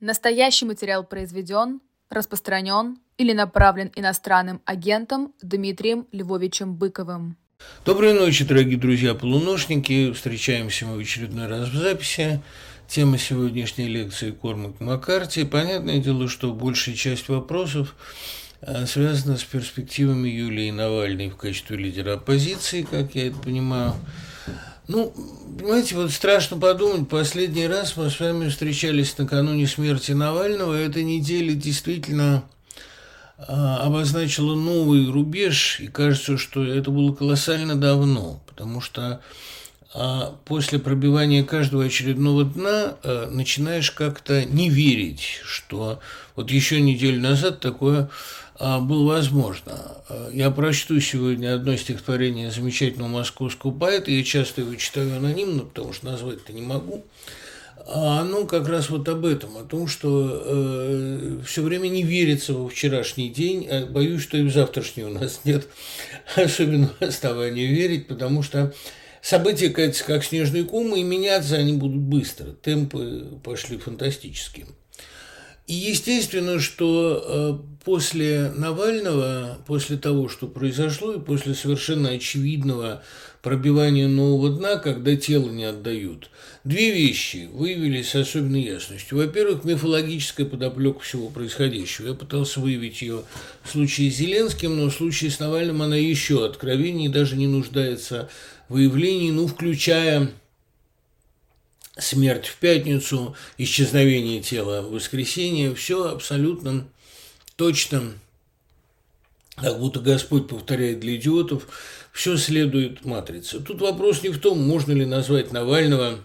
Настоящий материал произведен, распространен или направлен иностранным агентом Дмитрием Львовичем Быковым. Доброй ночи, дорогие друзья-полуношники. Встречаемся мы в очередной раз в записи. Тема сегодняшней лекции Кормак Маккарти. Понятное дело, что большая часть вопросов э, связана с перспективами Юлии Навальной в качестве лидера оппозиции, как я это понимаю. Ну, понимаете, вот страшно подумать, последний раз мы с вами встречались накануне смерти Навального, и эта неделя действительно а, обозначила новый рубеж, и кажется, что это было колоссально давно, потому что а, после пробивания каждого очередного дна а, начинаешь как-то не верить, что вот еще неделю назад такое было возможно. А, я прочту сегодня одно стихотворение замечательного московского поэта, я часто его читаю анонимно, потому что назвать-то не могу. А оно как раз вот об этом, о том, что э, все время не верится во вчерашний день, а боюсь, что и в завтрашний у нас нет особенного основания верить, потому что события катятся как снежные кумы, и меняться они будут быстро, темпы пошли фантастические. И естественно, что э, после Навального, после того, что произошло, и после совершенно очевидного пробивания нового дна, когда тело не отдают, две вещи выявились с особенной ясностью. Во-первых, мифологическая подоплека всего происходящего. Я пытался выявить ее в случае с Зеленским, но в случае с Навальным она еще откровеннее даже не нуждается в выявлении, ну, включая смерть в пятницу, исчезновение тела в воскресенье, все абсолютно точно, как будто Господь повторяет для идиотов, все следует матрице. Тут вопрос не в том, можно ли назвать Навального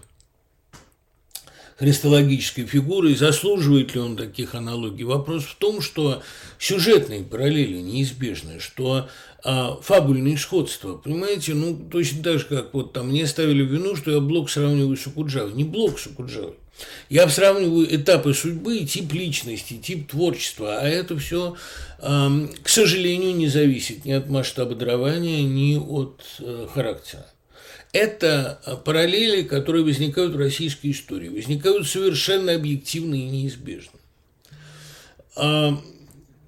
христологической фигурой, заслуживает ли он таких аналогий. Вопрос в том, что сюжетные параллели неизбежны, что а, фабульные сходства, понимаете, ну, точно так же, как вот там мне ставили вину, что я блок сравниваю с Акуджавой. Не блок с Акуджавой. Я сравниваю этапы судьбы, тип личности, тип творчества, а это все, э, к сожалению, не зависит ни от масштаба дарования, ни от э, характера. Это параллели, которые возникают в российской истории, возникают совершенно объективно и неизбежно. А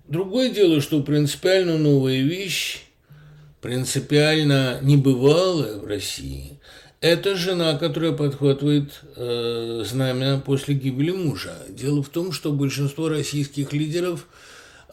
другое дело, что принципиально новая вещь, принципиально небывалая в России, это жена, которая подхватывает э, знамя после гибели мужа. Дело в том, что большинство российских лидеров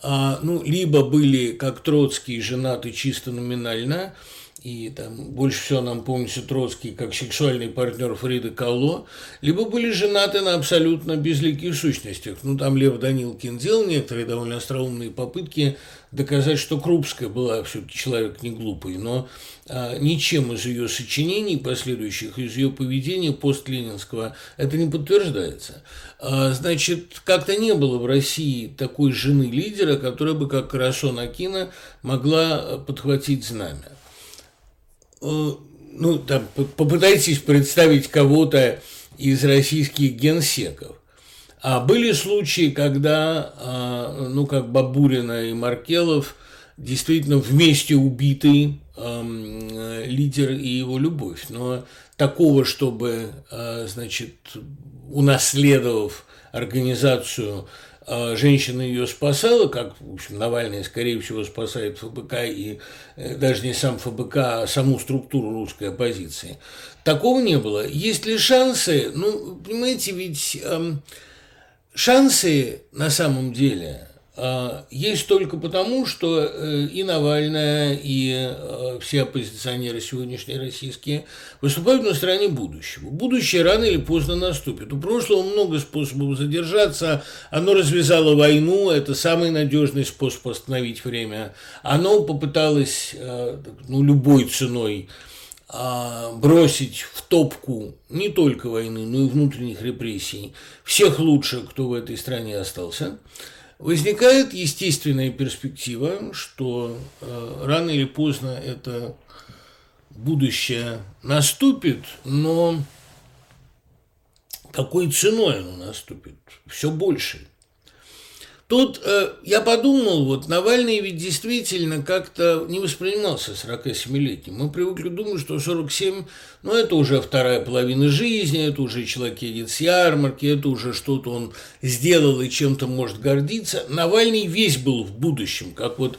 э, ну, либо были, как Троцкий, женаты чисто номинально – и там больше всего нам помнится Троцкий как сексуальный партнер Фриды Кало, либо были женаты на абсолютно безликих сущностях. Ну, там Лев Данилкин делал некоторые довольно остроумные попытки доказать, что Крупская была все-таки человек не глупый, но а, ничем из ее сочинений последующих, из ее поведения постленинского это не подтверждается. А, значит, как-то не было в России такой жены лидера, которая бы, как Красо Акина, могла подхватить знамя. Э, ну, там, попытайтесь представить кого-то из российских генсеков. А были случаи, когда, а, ну, как Бабурина и Маркелов, действительно вместе убиты лидер и его любовь. Но такого, чтобы, а, значит, унаследовав организацию а женщина ее спасала, как, в общем, Навальный, скорее всего, спасает ФБК и э, даже не сам ФБК, а саму структуру русской оппозиции. Такого не было. Есть ли шансы? Ну, понимаете, ведь эм, шансы на самом деле а, есть только потому, что э, и Навальная, и э, все оппозиционеры сегодняшние российские выступают на стороне будущего. Будущее рано или поздно наступит. У прошлого много способов задержаться. Оно развязало войну, это самый надежный способ остановить время. Оно попыталось э, ну, любой ценой бросить в топку не только войны, но и внутренних репрессий всех лучших, кто в этой стране остался – Возникает естественная перспектива, что э, рано или поздно это будущее наступит, но какой ценой оно наступит? Все больше. Тут э, я подумал, вот Навальный ведь действительно как-то не воспринимался 47-летним. Мы привыкли думать, что 47, ну, это уже вторая половина жизни, это уже человек едет с ярмарки, это уже что-то он сделал и чем-то может гордиться. Навальный весь был в будущем, как вот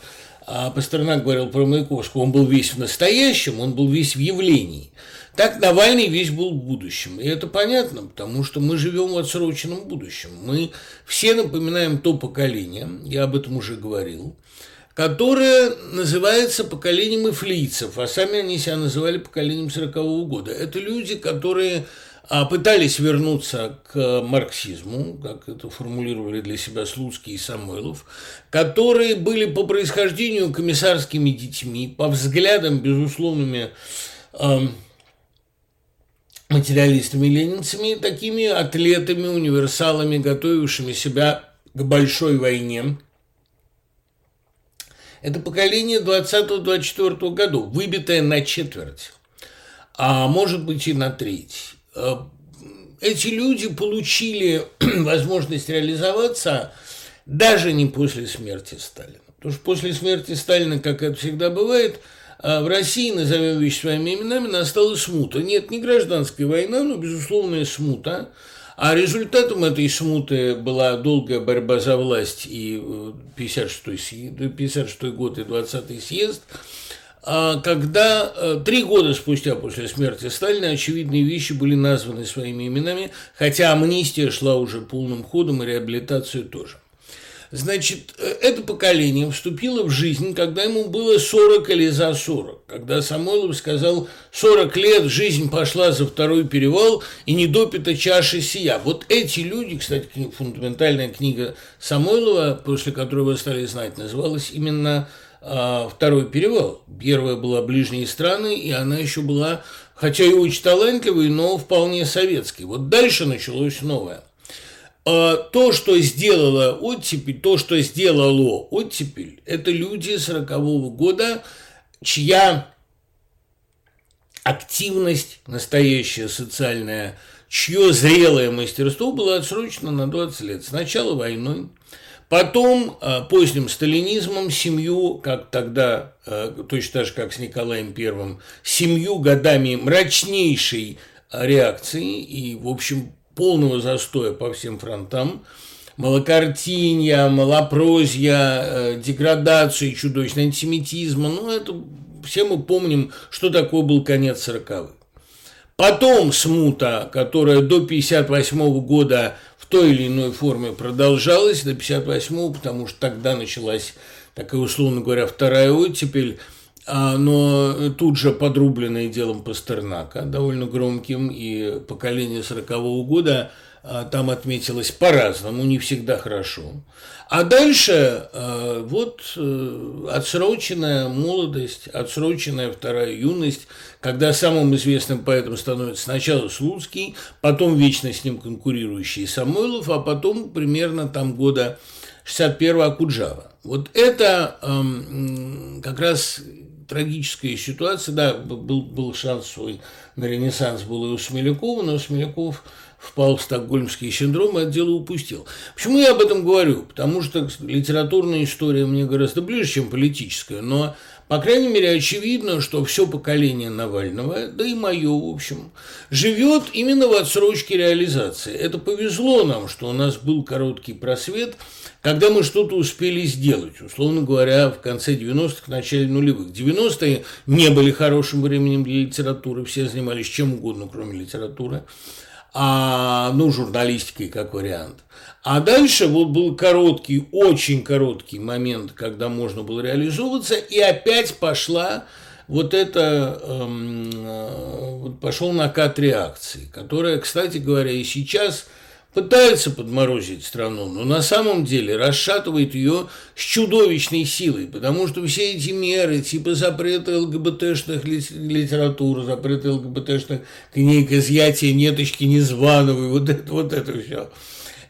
а Пастернак говорил про Маяковского, он был весь в настоящем, он был весь в явлении. Так Навальный весь был в будущем. И это понятно, потому что мы живем в отсроченном будущем. Мы все напоминаем то поколение, я об этом уже говорил, которое называется поколением эфлийцев, а сами они себя называли поколением 40-го года. Это люди, которые а, пытались вернуться к марксизму, как это формулировали для себя Слуцкий и Самойлов, которые были по происхождению комиссарскими детьми, по взглядам, безусловными, материалистами-ленинцами, такими атлетами, универсалами, готовившими себя к большой войне. Это поколение 20-24 годов, выбитое на четверть, а может быть и на треть. Э, эти люди получили возможность реализоваться даже не после смерти Сталина. Потому что после смерти Сталина, как это всегда бывает – а в России, назовем вещи своими именами, настала смута. Нет, не гражданская война, но безусловная смута. А результатом этой смуты была долгая борьба за власть и 56-й, э, 56 год и 20-й съезд, а когда э, три года спустя после смерти Сталина очевидные вещи были названы своими именами, хотя амнистия шла уже полным ходом и реабилитацию тоже. Значит, э, это поколение вступило в жизнь, когда ему было 40 или за 40. Когда Самойлов сказал, 40 лет жизнь пошла за второй перевал, и не допита чаши сия. Вот эти люди, кстати, фундаментальная книга Самойлова, после которой вы стали знать, называлась именно а, «Второй перевал». Первая была «Ближние страны», и она еще была, хотя и очень талантливой, но вполне советской. Вот дальше началось новое – то, что сделала оттепель, то, что сделало оттепель, это люди 40-го года, чья активность, настоящая социальная, чье зрелое мастерство было отсрочено на 20 лет. Сначала войной, потом а, поздним сталинизмом, семью, как тогда, а, точно так же, как с Николаем Первым, семью годами мрачнейшей реакции и, в общем, полного застоя по всем фронтам, малокартинья, малопрозья, э, деградации, чудовищного антисемитизма. Ну, это все мы помним, что такое был конец сороковых. Потом смута, которая до 58 года в той или иной форме продолжалась, до 58 потому что тогда началась такая, условно говоря, вторая оттепель, но тут же подрубленное делом Пастернака, довольно громким, и поколение 40-го года а, там отметилось по-разному, не всегда хорошо. А дальше а, вот э, отсроченная молодость, отсроченная вторая юность, когда самым известным поэтом становится сначала Слуцкий, потом вечно с ним конкурирующий Самойлов, а потом примерно там года 61-го Акуджава. Вот это эм, как раз трагическая ситуация. Да, был, был шанс свой на ренессанс был и у Смелякова, но Смеляков впал в стокгольмский синдром и это упустил. Почему я об этом говорю? Потому что литературная история мне гораздо ближе, чем политическая, но по крайней мере, очевидно, что все поколение Навального, да и мое, в общем, живет именно в отсрочке реализации. Это повезло нам, что у нас был короткий просвет, когда мы что-то успели сделать, условно говоря, в конце 90-х, начале нулевых. 90-е не были хорошим временем для литературы, все занимались чем угодно, кроме литературы а, ну, журналистикой как вариант. А дальше вот был короткий, очень короткий момент, когда можно было реализовываться, и опять пошла вот это, эм, э, пошел накат реакции, которая, кстати говоря, и сейчас – пытается подморозить страну, но на самом деле расшатывает ее с чудовищной силой, потому что все эти меры, типа запрета ЛГБТшных литератур, запрета ЛГБТшных книг, изъятия неточки Незвановой, вот это, вот это все.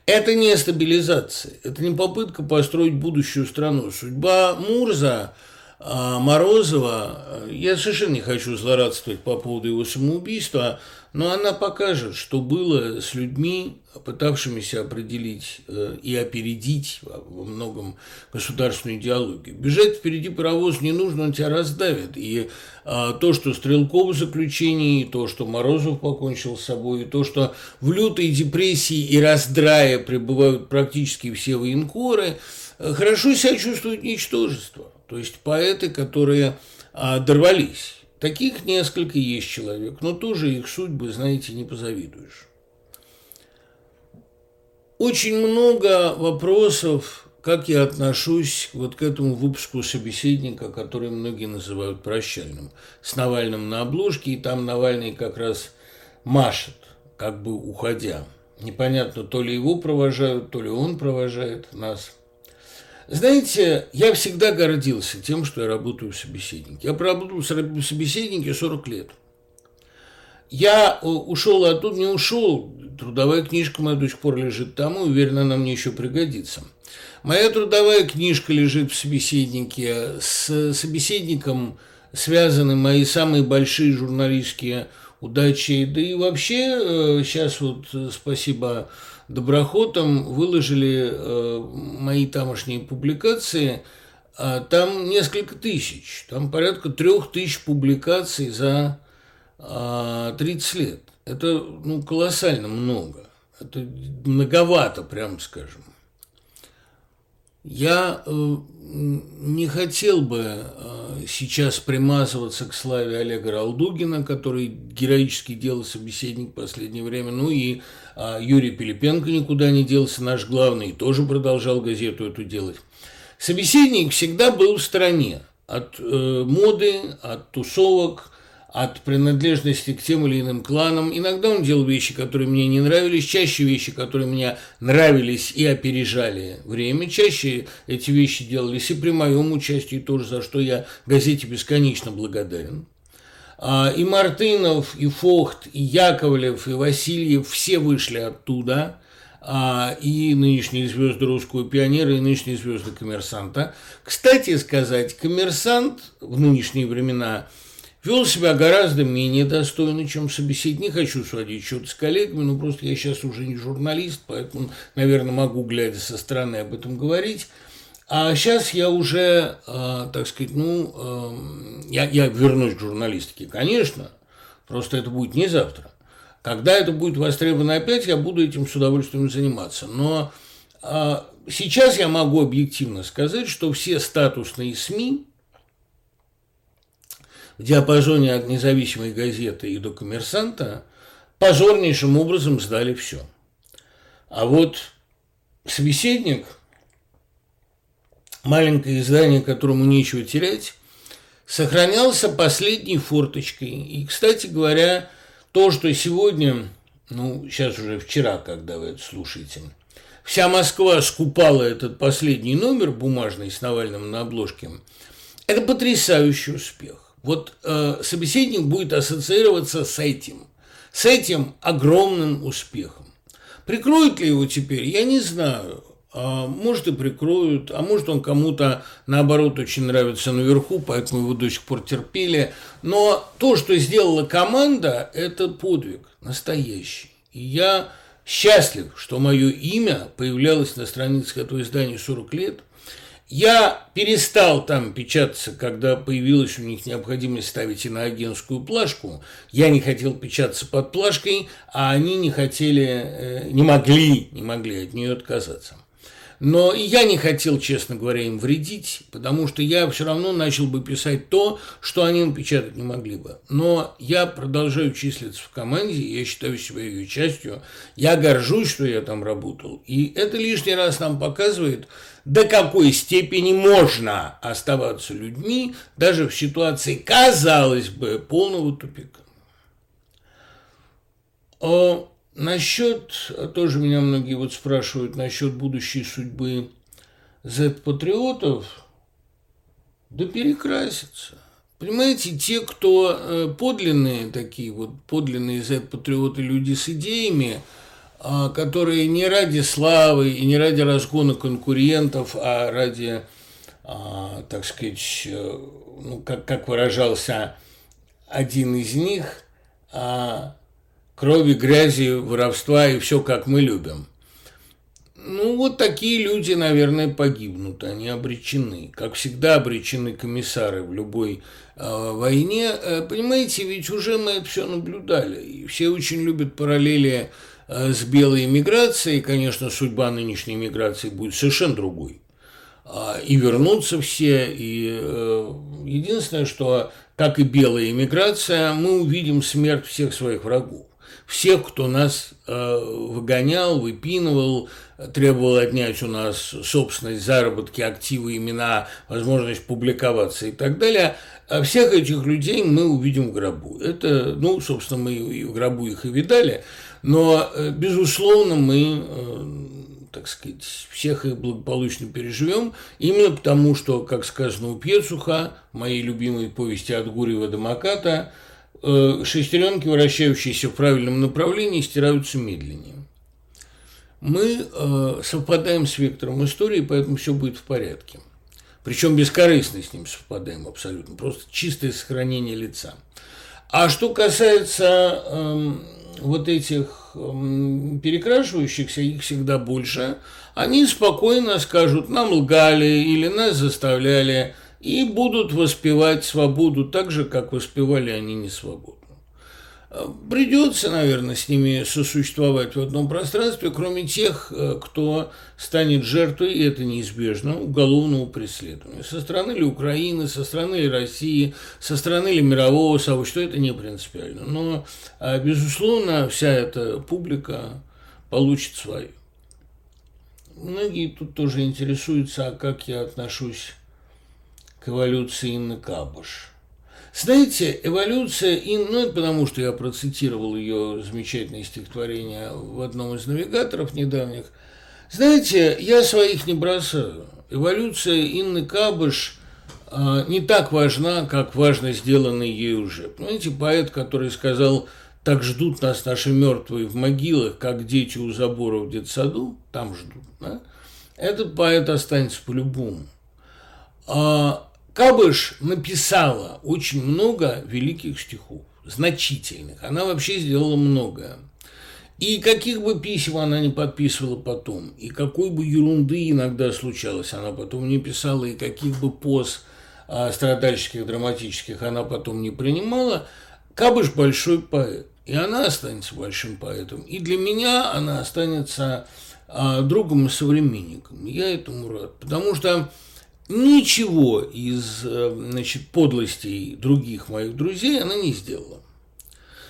Это не стабилизация, это не попытка построить будущую страну. Судьба Мурза а Морозова, я совершенно не хочу злорадствовать по поводу его самоубийства, но она покажет, что было с людьми, пытавшимися определить э, и опередить во многом государственную идеологию. Бежать впереди паровоз не нужно, он тебя раздавит. И а, то, что Стрелков в заключении, и то, что Морозов покончил с собой, и то, что в лютой депрессии и раздрае пребывают практически все военкоры, э, хорошо себя чувствуют ничтожество. То есть поэты, которые а, дорвались. Таких несколько есть человек, но тоже их судьбы, знаете, не позавидуешь. Очень много вопросов, как я отношусь вот к этому выпуску собеседника, который многие называют прощальным, с Навальным на обложке, и там Навальный как раз машет, как бы уходя. Непонятно, то ли его провожают, то ли он провожает нас – знаете, я всегда гордился тем, что я работаю в собеседнике. Я проработал в собеседнике 40 лет. Я э, ушел оттуда, не ушел. Трудовая книжка моя до сих пор лежит там, и уверен, она мне еще пригодится. Моя трудовая книжка лежит в собеседнике. С собеседником связаны мои самые большие журналистские удачи. Да и вообще, сейчас э, вот э, спасибо доброхотом выложили мои тамошние публикации, а там несколько тысяч, там порядка трех тысяч публикаций за 30 лет. Это ну, колоссально много. Это многовато, прям скажем. Я э, не хотел бы э, сейчас примазываться к славе Олега Ралдугина, который героически делал собеседник в последнее время, ну и э, Юрий Пилипенко никуда не делся, наш главный, тоже продолжал газету эту делать. Собеседник всегда был в стороне от моды, от тусовок, от принадлежности к тем или иным кланам. Иногда он делал вещи, которые мне не нравились, чаще вещи, которые мне нравились и опережали время. Чаще эти вещи делались и при моем участии тоже, за что я газете бесконечно благодарен. А, и Мартынов, и Фохт, и Яковлев, и Васильев все вышли оттуда а, и нынешние звезды русского пионера, и нынешние звезды коммерсанта. Кстати сказать, коммерсант в нынешние времена – вел себя гораздо менее достойно, чем собеседник. Не хочу сводить счет с коллегами, но просто я сейчас уже не журналист, поэтому, наверное, могу, глядя со стороны, об этом говорить. А сейчас я уже, э, так сказать, ну, э, я, я вернусь к журналистике, конечно, просто это будет не завтра. Когда это будет востребовано опять, я буду этим с удовольствием заниматься. Но э, сейчас я могу объективно сказать, что все статусные СМИ, диапазоне от независимой газеты и до коммерсанта позорнейшим образом сдали все. А вот собеседник, маленькое издание, которому нечего терять, сохранялся последней форточкой. И, кстати говоря, то, что сегодня, ну, сейчас уже вчера, когда вы это слушаете, вся Москва скупала этот последний номер бумажный с Навальным на обложке, это потрясающий успех. Вот э, собеседник будет ассоциироваться с этим, с этим огромным успехом. Прикроют ли его теперь, я не знаю. А, может и прикроют, а может он кому-то наоборот очень нравится наверху, поэтому его до сих пор терпели. Но то, что сделала команда, это подвиг настоящий. И я счастлив, что мое имя появлялось на страницах этого издания 40 лет. Я перестал там печататься, когда появилась у них необходимость ставить иноагентскую плашку. Я не хотел печататься под плашкой, а они не хотели, э, не могли, не могли от нее отказаться. Но я не хотел, честно говоря, им вредить, потому что я все равно начал бы писать то, что они напечатать не могли бы. Но я продолжаю числиться в команде, я считаю себя ее частью, я горжусь, что я там работал. И это лишний раз нам показывает, до какой степени можно оставаться людьми даже в ситуации, казалось бы, полного тупика. О, насчет, тоже меня многие вот спрашивают насчет будущей судьбы Z-патриотов, да перекрасятся. Понимаете, те, кто э, подлинные такие вот, подлинные Z-патриоты, люди с идеями – а, которые не ради славы и не ради разгона конкурентов, а ради а, так сказать, э, ну, как, как выражался один из них, а, крови, грязи, воровства и все, как мы любим. Ну, вот такие люди, наверное, погибнут, они обречены. Как всегда обречены комиссары в любой э, войне. Понимаете, ведь уже мы это все наблюдали. И все очень любят параллели с белой иммиграцией. Конечно, судьба нынешней иммиграции будет совершенно другой. Э, и вернутся все. И э, единственное, что, как и белая иммиграция, мы увидим смерть всех своих врагов всех, кто нас э, выгонял, выпинывал, требовал отнять у нас собственность, заработки, активы, имена, возможность публиковаться и так далее. А всех этих людей мы увидим в гробу. Это, ну, собственно, мы и в гробу их и видали, но, э, безусловно, мы э, так сказать, всех их благополучно переживем, именно потому, что, как сказано у Пьецуха, моей любимой повести от Гурьева до Маката, Э, шестеренки, вращающиеся в правильном направлении, стираются медленнее. Мы совпадаем с вектором истории, поэтому все будет в порядке. Причем бескорыстно с ним совпадаем абсолютно, просто чистое сохранение лица. А что касается э, вот этих э, перекрашивающихся, их всегда больше, они спокойно скажут, нам лгали или нас заставляли и будут воспевать свободу так же, как воспевали они не свободу. Придется, наверное, с ними сосуществовать в одном пространстве, кроме тех, э, кто станет жертвой, и это неизбежно, уголовного преследования. Со стороны ли Украины, со стороны ли России, со стороны ли мирового сообщества, это не принципиально. Но, а, безусловно, вся эта публика получит свое. Многие тут тоже интересуются, а как я отношусь к эволюции Инны Кабуш. Знаете, эволюция Инны, ну это потому, что я процитировал ее замечательное стихотворение в одном из навигаторов недавних. Знаете, я своих не бросаю. Эволюция Инны Кабыш а, не так важна, как важно сделанный ей уже. Понимаете, поэт, который сказал «Так ждут нас наши мертвые в могилах, как дети у забора в детсаду», там ждут, да? этот поэт останется по-любому. А Кабыш написала очень много великих стихов, значительных. Она вообще сделала многое. И каких бы писем она не подписывала потом, и какой бы ерунды иногда случалось, она потом не писала, и каких бы поз а, страдальческих, драматических она потом не принимала, Кабыш большой поэт, и она останется большим поэтом. И для меня она останется а, другом и современником. Я этому рад, потому что Ничего из э, значит, подлостей других моих друзей она не сделала.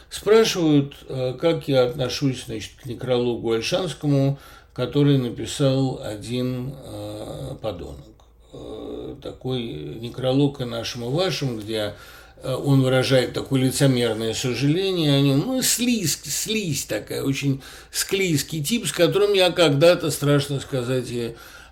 Спрашивают, э, как я отношусь значит, к некрологу Альшанскому, который написал один э, подонок. Такой некролог и нашим и вашим, где он выражает такое лицемерное сожаление о нем. Ну, слизь, слизь такая, очень склизкий тип, с которым я когда-то, страшно сказать,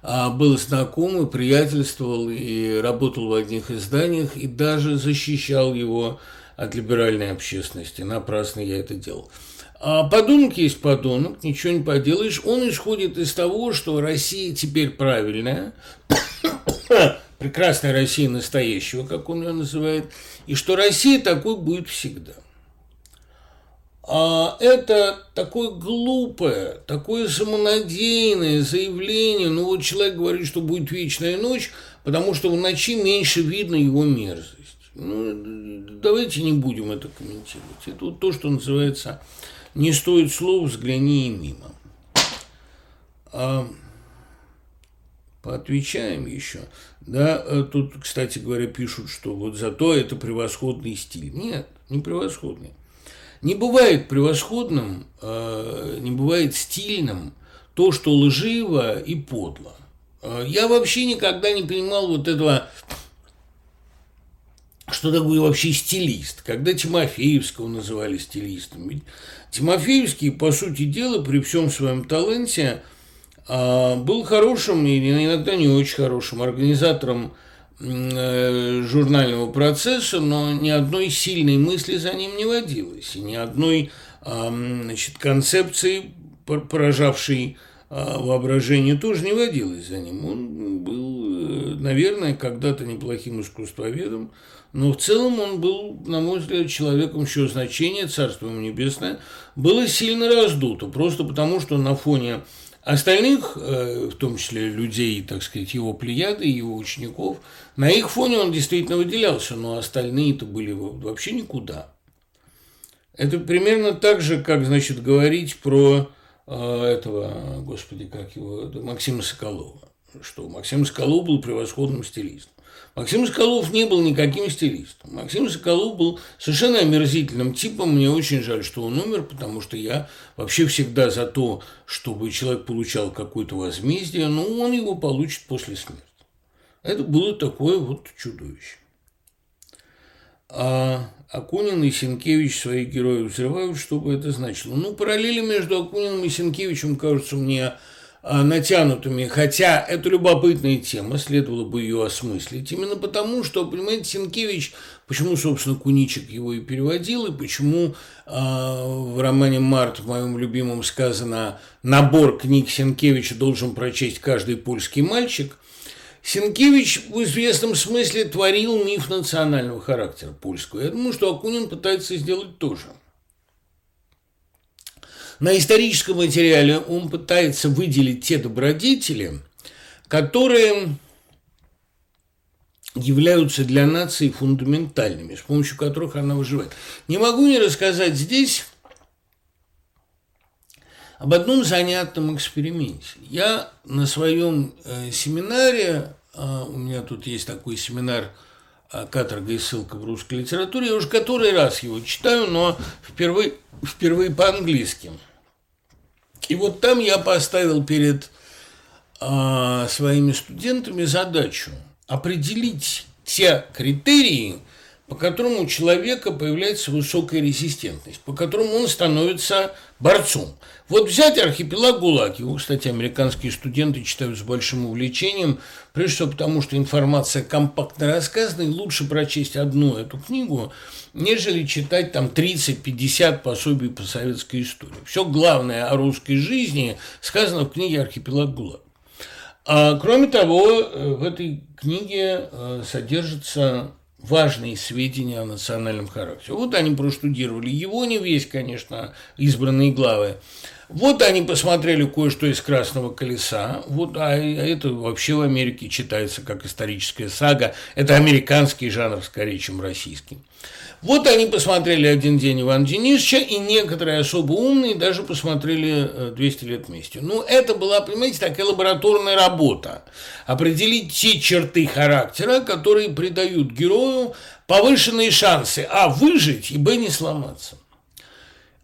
был знаком и приятельствовал, и работал в одних изданиях, и даже защищал его от либеральной общественности. Напрасно я это делал. А подонок есть подонок, ничего не поделаешь. Он исходит из того, что Россия теперь правильная, прекрасная Россия настоящего, как он ее называет, и что Россия такой будет всегда. А это такое глупое, такое самонадеянное заявление. Ну вот человек говорит, что будет вечная ночь, потому что в ночи меньше видно его мерзость. Ну, давайте не будем это комментировать. Это вот то, что называется «не стоит слов, взгляни и мимо». А, поотвечаем еще. Да, э, тут, кстати говоря, пишут, что вот зато это превосходный стиль. Нет, не превосходный. Не бывает превосходным, э, не бывает стильным то, что лживо и подло. Э, я вообще никогда не понимал вот этого, что такое вообще стилист. Когда Тимофеевского называли стилистом. Ведь Тимофеевский, по сути дела, при всем своем таланте, э, был хорошим и иногда не очень хорошим организатором журнального процесса, но ни одной сильной мысли за ним не водилось, и ни одной значит, концепции, поражавшей а воображение тоже не водилось за ним. Он был, э, наверное, когда-то неплохим искусствоведом, но в целом он был, на мой взгляд, человеком, чье значение, царство небесное, было сильно раздуто, просто потому что на фоне остальных, э, в том числе людей, так сказать, его плеяды, его учеников, на их фоне он действительно выделялся, но остальные-то были вообще никуда. Это примерно так же, как, значит, говорить про э, этого, господи, как его, Максима Соколова, что Максим Соколов был превосходным стилистом. Максим Соколов не был никаким стилистом. Максим Соколов был совершенно омерзительным типом. Мне очень жаль, что он умер, потому что я вообще всегда за то, чтобы человек получал какое-то возмездие, но он его получит после смерти. Это было такое вот чудовище. А Акунин и Сенкевич своих героев взрывают, что бы это значило. Ну, параллели между Акуниным и Сенкевичем кажутся мне натянутыми, хотя это любопытная тема, следовало бы ее осмыслить, именно потому, что, понимаете, Сенкевич, почему, собственно, Куничек его и переводил, и почему э, в романе «Март» в моем любимом сказано «набор книг Сенкевича должен прочесть каждый польский мальчик», Сенкевич в известном смысле творил миф национального характера польского. Я думаю, что Акунин пытается сделать то же – на историческом материале он пытается выделить те добродетели, которые являются для нации фундаментальными, с помощью которых она выживает. Не могу не рассказать здесь об одном занятном эксперименте. Я на своем э, семинаре, э, у меня тут есть такой семинар «Каторга и ссылка в русской литературе», я уже который раз его читаю, но впервые впервые по-английски. И вот там я поставил перед э, своими студентами задачу определить те критерии, по которым у человека появляется высокая резистентность, по которому он становится борцом. Вот взять архипелаг ГУЛАГ, его, кстати, американские студенты читают с большим увлечением, прежде всего потому, что информация компактно рассказана, и лучше прочесть одну эту книгу, нежели читать там 30-50 пособий по советской истории. Все главное о русской жизни сказано в книге «Архипелаг ГУЛАГ». А, кроме того, э, в этой книге э, содержится важные сведения о национальном характере. Вот они проштудировали его, не весь, конечно, избранные главы. Вот они посмотрели кое-что из «Красного колеса». Вот, а это вообще в Америке читается как историческая сага. Это американский жанр скорее, чем российский. Вот они посмотрели «Один день Ивана Денисовича», и некоторые особо умные даже посмотрели «200 лет вместе». Ну, это была, понимаете, такая лабораторная работа. Определить те черты характера, которые придают герою повышенные шансы а. выжить и б. не сломаться.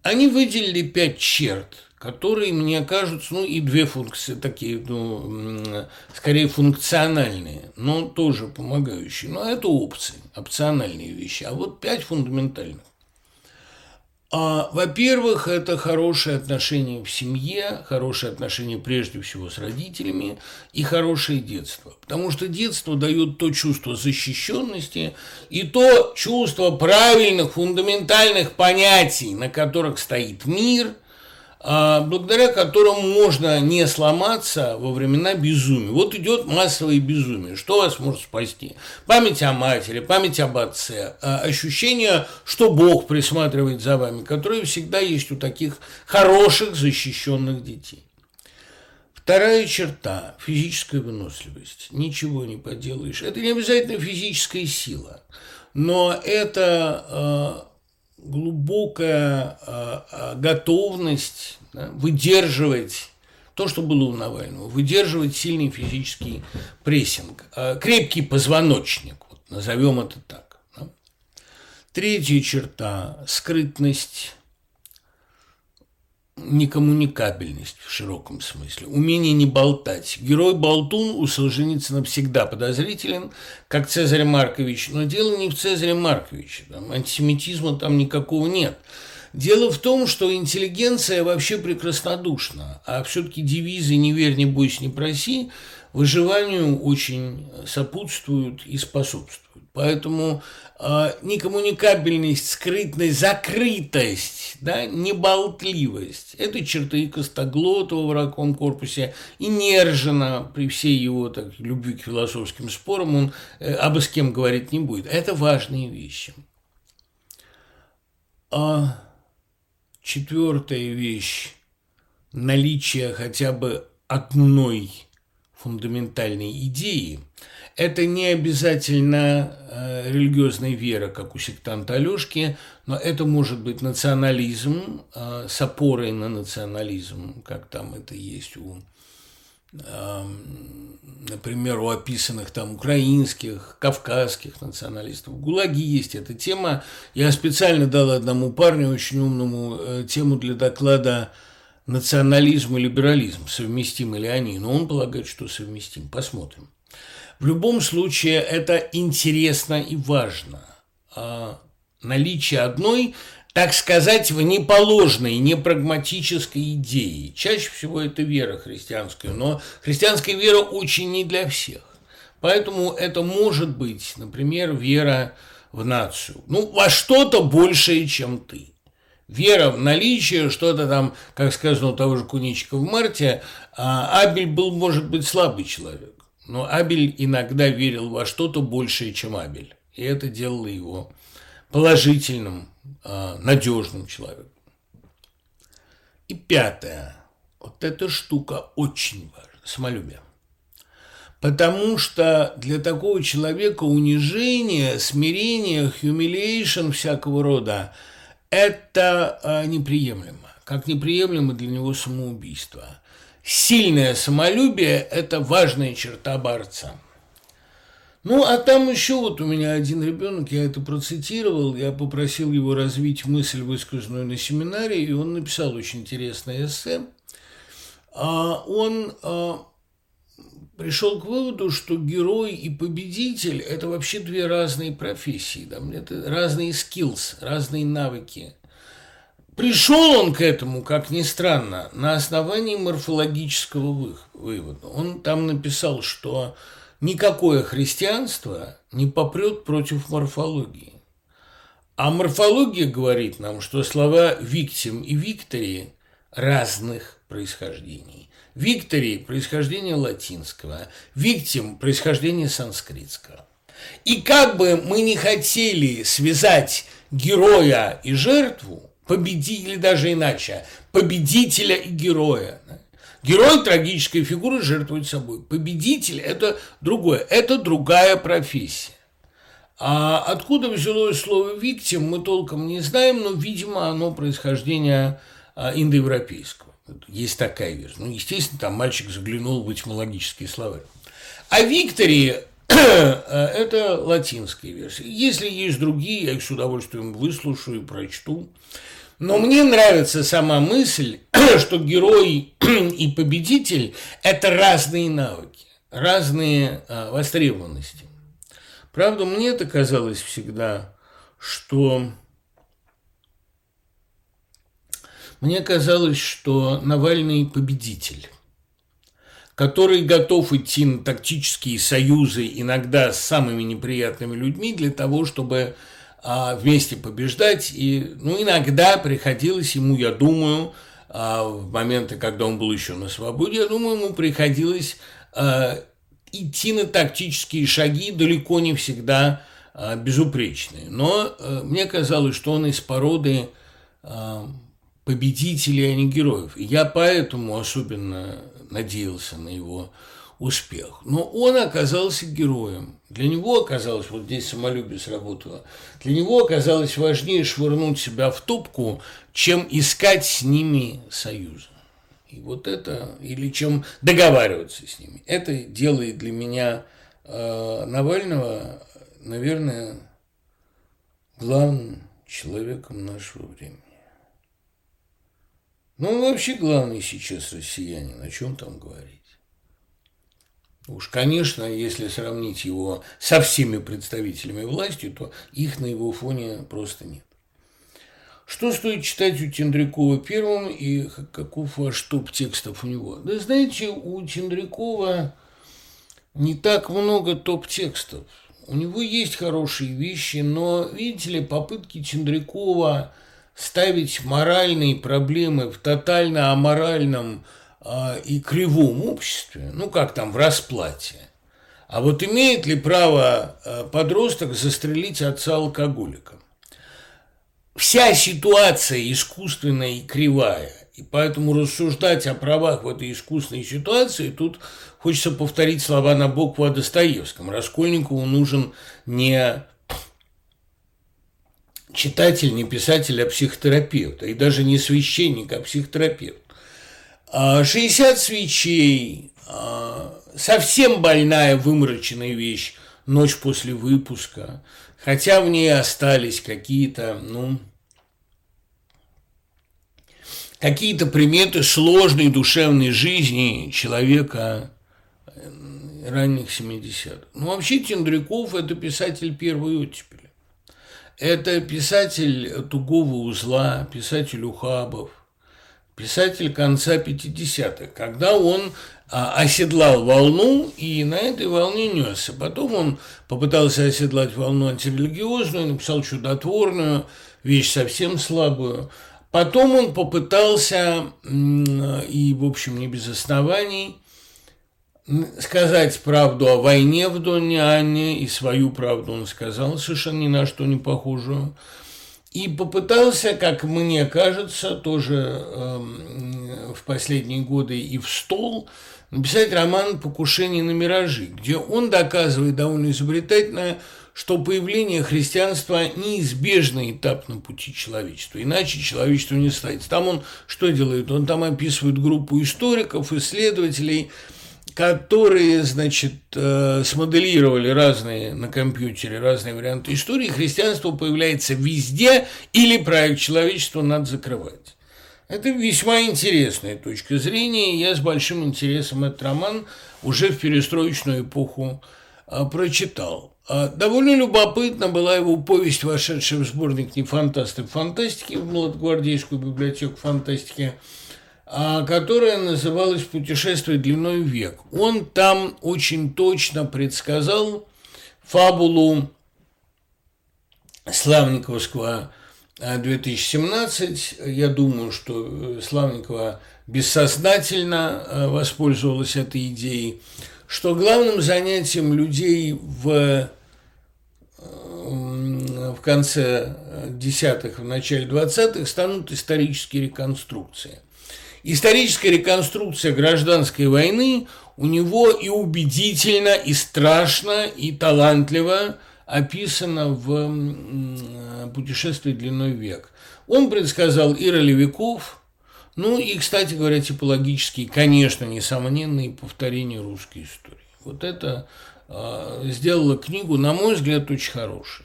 Они выделили пять черт – которые мне кажутся, ну и две функции такие, ну, скорее функциональные, но тоже помогающие. Но это опции, опциональные вещи. А вот пять фундаментальных. А, во-первых, это хорошие отношения в семье, хорошие отношения прежде всего с родителями и хорошее детство. Потому что детство дает то чувство защищенности и то чувство правильных фундаментальных понятий, на которых стоит мир – благодаря которому можно не сломаться во времена безумия. Вот идет массовое безумие. Что вас может спасти? Память о матери, память об отце, а, ощущение, что Бог присматривает за вами, которое всегда есть у таких хороших, защищенных детей. Вторая черта – физическая выносливость. Ничего не поделаешь. Это не обязательно физическая сила, но это а, глубокая э, готовность да, выдерживать то, что было у Навального, выдерживать сильный физический прессинг, э, крепкий позвоночник, вот, назовем это так. Да. Третья черта – скрытность, некоммуникабельность в широком смысле, умение не болтать. Герой-болтун у Солженицына всегда подозрителен, как Цезарь Маркович, но дело не в Цезаре Марковиче, там, антисемитизма там никакого нет. Дело в том, что интеллигенция вообще прекраснодушна, а все-таки девизы «не верь, не бойся, не проси» выживанию очень сопутствуют и способствуют. Поэтому э, некоммуникабельность, скрытность, закрытость, да, неболтливость – это черты Костоглотова в «Раковом корпусе» и Нержина при всей его так, любви к философским спорам, он э, обо с кем говорить не будет. Это важные вещи. А четвертая вещь – наличие хотя бы одной фундаментальной идеи. Это не обязательно э, религиозная вера, как у сектанта Алешки, но это может быть национализм э, с опорой на национализм, как там это есть у, э, например, у описанных там украинских, кавказских националистов. В ГУЛАГе есть эта тема. Я специально дал одному парню, очень умному, э, тему для доклада национализм и либерализм, совместимы ли они, но он полагает, что совместим. Посмотрим. В любом случае это интересно и важно. А наличие одной, так сказать, внеположной, непрагматической идеи. Чаще всего это вера христианская, но христианская вера очень не для всех. Поэтому это может быть, например, вера в нацию. Ну, во что-то большее, чем ты вера в наличие, что-то там, как сказано у того же Куничика в марте, а Абель был, может быть, слабый человек, но Абель иногда верил во что-то большее, чем Абель, и это делало его положительным, а, надежным человеком. И пятое. Вот эта штука очень важна. Самолюбие. Потому что для такого человека унижение, смирение, humiliation всякого рода – это а, неприемлемо, как неприемлемо для него самоубийство. Сильное самолюбие – это важная черта борца. Ну, а там еще вот у меня один ребенок, я это процитировал, я попросил его развить мысль, высказанную на семинаре, и он написал очень интересное эссе. А он а, пришел к выводу, что герой и победитель – это вообще две разные профессии, да, это разные skills, разные навыки. Пришел он к этому, как ни странно, на основании морфологического вывода. Он там написал, что никакое христианство не попрет против морфологии. А морфология говорит нам, что слова «виктим» и «виктори» разных происхождений. Викторий – происхождение латинского, виктим – происхождение санскритского. И как бы мы не хотели связать героя и жертву, победителя, или даже иначе, победителя и героя. Герой трагической фигуры жертвует собой. Победитель – это другое, это другая профессия. А откуда взялось слово «виктим», мы толком не знаем, но, видимо, оно происхождение а, индоевропейского. Есть такая версия. Ну, естественно, там мальчик заглянул в этимологические словари. А Виктории это латинская версия. Если есть другие, я их с удовольствием выслушаю и прочту. Но мне нравится сама мысль, что герой и победитель – это разные навыки, разные а, востребованности. Правда, мне это казалось всегда, что Мне казалось, что Навальный победитель, который готов идти на тактические союзы иногда с самыми неприятными людьми для того, чтобы вместе побеждать. И ну, иногда приходилось ему, я думаю, а, в моменты, когда он был еще на свободе, я думаю, ему приходилось а, идти на тактические шаги далеко не всегда а, безупречные. Но а, мне казалось, что он из породы а, победителей, а не героев. И я поэтому особенно надеялся на его успех. Но он оказался героем. Для него оказалось, вот здесь самолюбие сработало, для него оказалось важнее швырнуть себя в топку, чем искать с ними союза. И вот это, или чем договариваться с ними. Это делает для меня э, Навального, наверное, главным человеком нашего времени. Ну, он вообще главный сейчас россиянин, о чем там говорить? Уж, конечно, если сравнить его со всеми представителями власти, то их на его фоне просто нет. Что стоит читать у Тендрякова первым и каков ваш топ текстов у него? Да знаете, у Тендрякова не так много топ-текстов. У него есть хорошие вещи, но, видите ли, попытки Чендрякова ставить моральные проблемы в тотально аморальном и кривом обществе, ну как там в расплате. А вот имеет ли право э, подросток застрелить отца алкоголика? Вся ситуация искусственная и кривая. И поэтому рассуждать о правах в этой искусственной ситуации тут хочется повторить слова на букву о Достоевском. Раскольникову нужен не читатель, не писатель, а психотерапевт, и даже не священник, а психотерапевт. 60 а свечей, а, совсем больная, вымороченная вещь «Ночь после выпуска», хотя в ней остались какие-то, ну, какие-то приметы сложной душевной жизни человека э, ранних 70-х. Ну, вообще Тендряков – это писатель первой оттепели. Это писатель тугого узла, писатель Ухабов, писатель конца 50-х, когда он а, оседлал волну и на этой волне несся. Потом он попытался оседлать волну антирелигиозную, написал чудотворную, вещь совсем слабую. Потом он попытался, и, в общем, не без оснований, сказать правду о войне в Доне Анне, и свою правду он сказал, совершенно ни на что не похожую. И попытался, как мне кажется, тоже э, в последние годы и в стол написать роман «Покушение на миражи», где он доказывает довольно изобретательно, что появление христианства – неизбежный этап на пути человечества, иначе человечество не станет. Там он что делает? Он там описывает группу историков, исследователей – которые, значит, э, смоделировали разные на компьютере, разные варианты истории, христианство появляется везде или проект человечества надо закрывать. Это весьма интересная точка зрения. Я с большим интересом этот роман уже в перестроечную эпоху э, прочитал. А довольно любопытна была его повесть, вошедшая в сборник «Не фантасты фантастики» в Молодогвардейскую библиотеку фантастики – которая называлась «Путешествие длиной век». Он там очень точно предсказал фабулу Славниковского 2017. А, Я думаю, что э, Славникова бессознательно э, воспользовалась этой идеей, что главным занятием людей в, э, в конце десятых, в начале двадцатых станут исторические реконструкции – Историческая реконструкция гражданской войны у него и убедительно, и страшно, и талантливо описана в «Путешествии длиной век». Он предсказал и ролевиков, ну и, кстати говоря, типологические, конечно, несомненные повторения русской истории. Вот это э, сделало книгу, на мой взгляд, очень хорошей.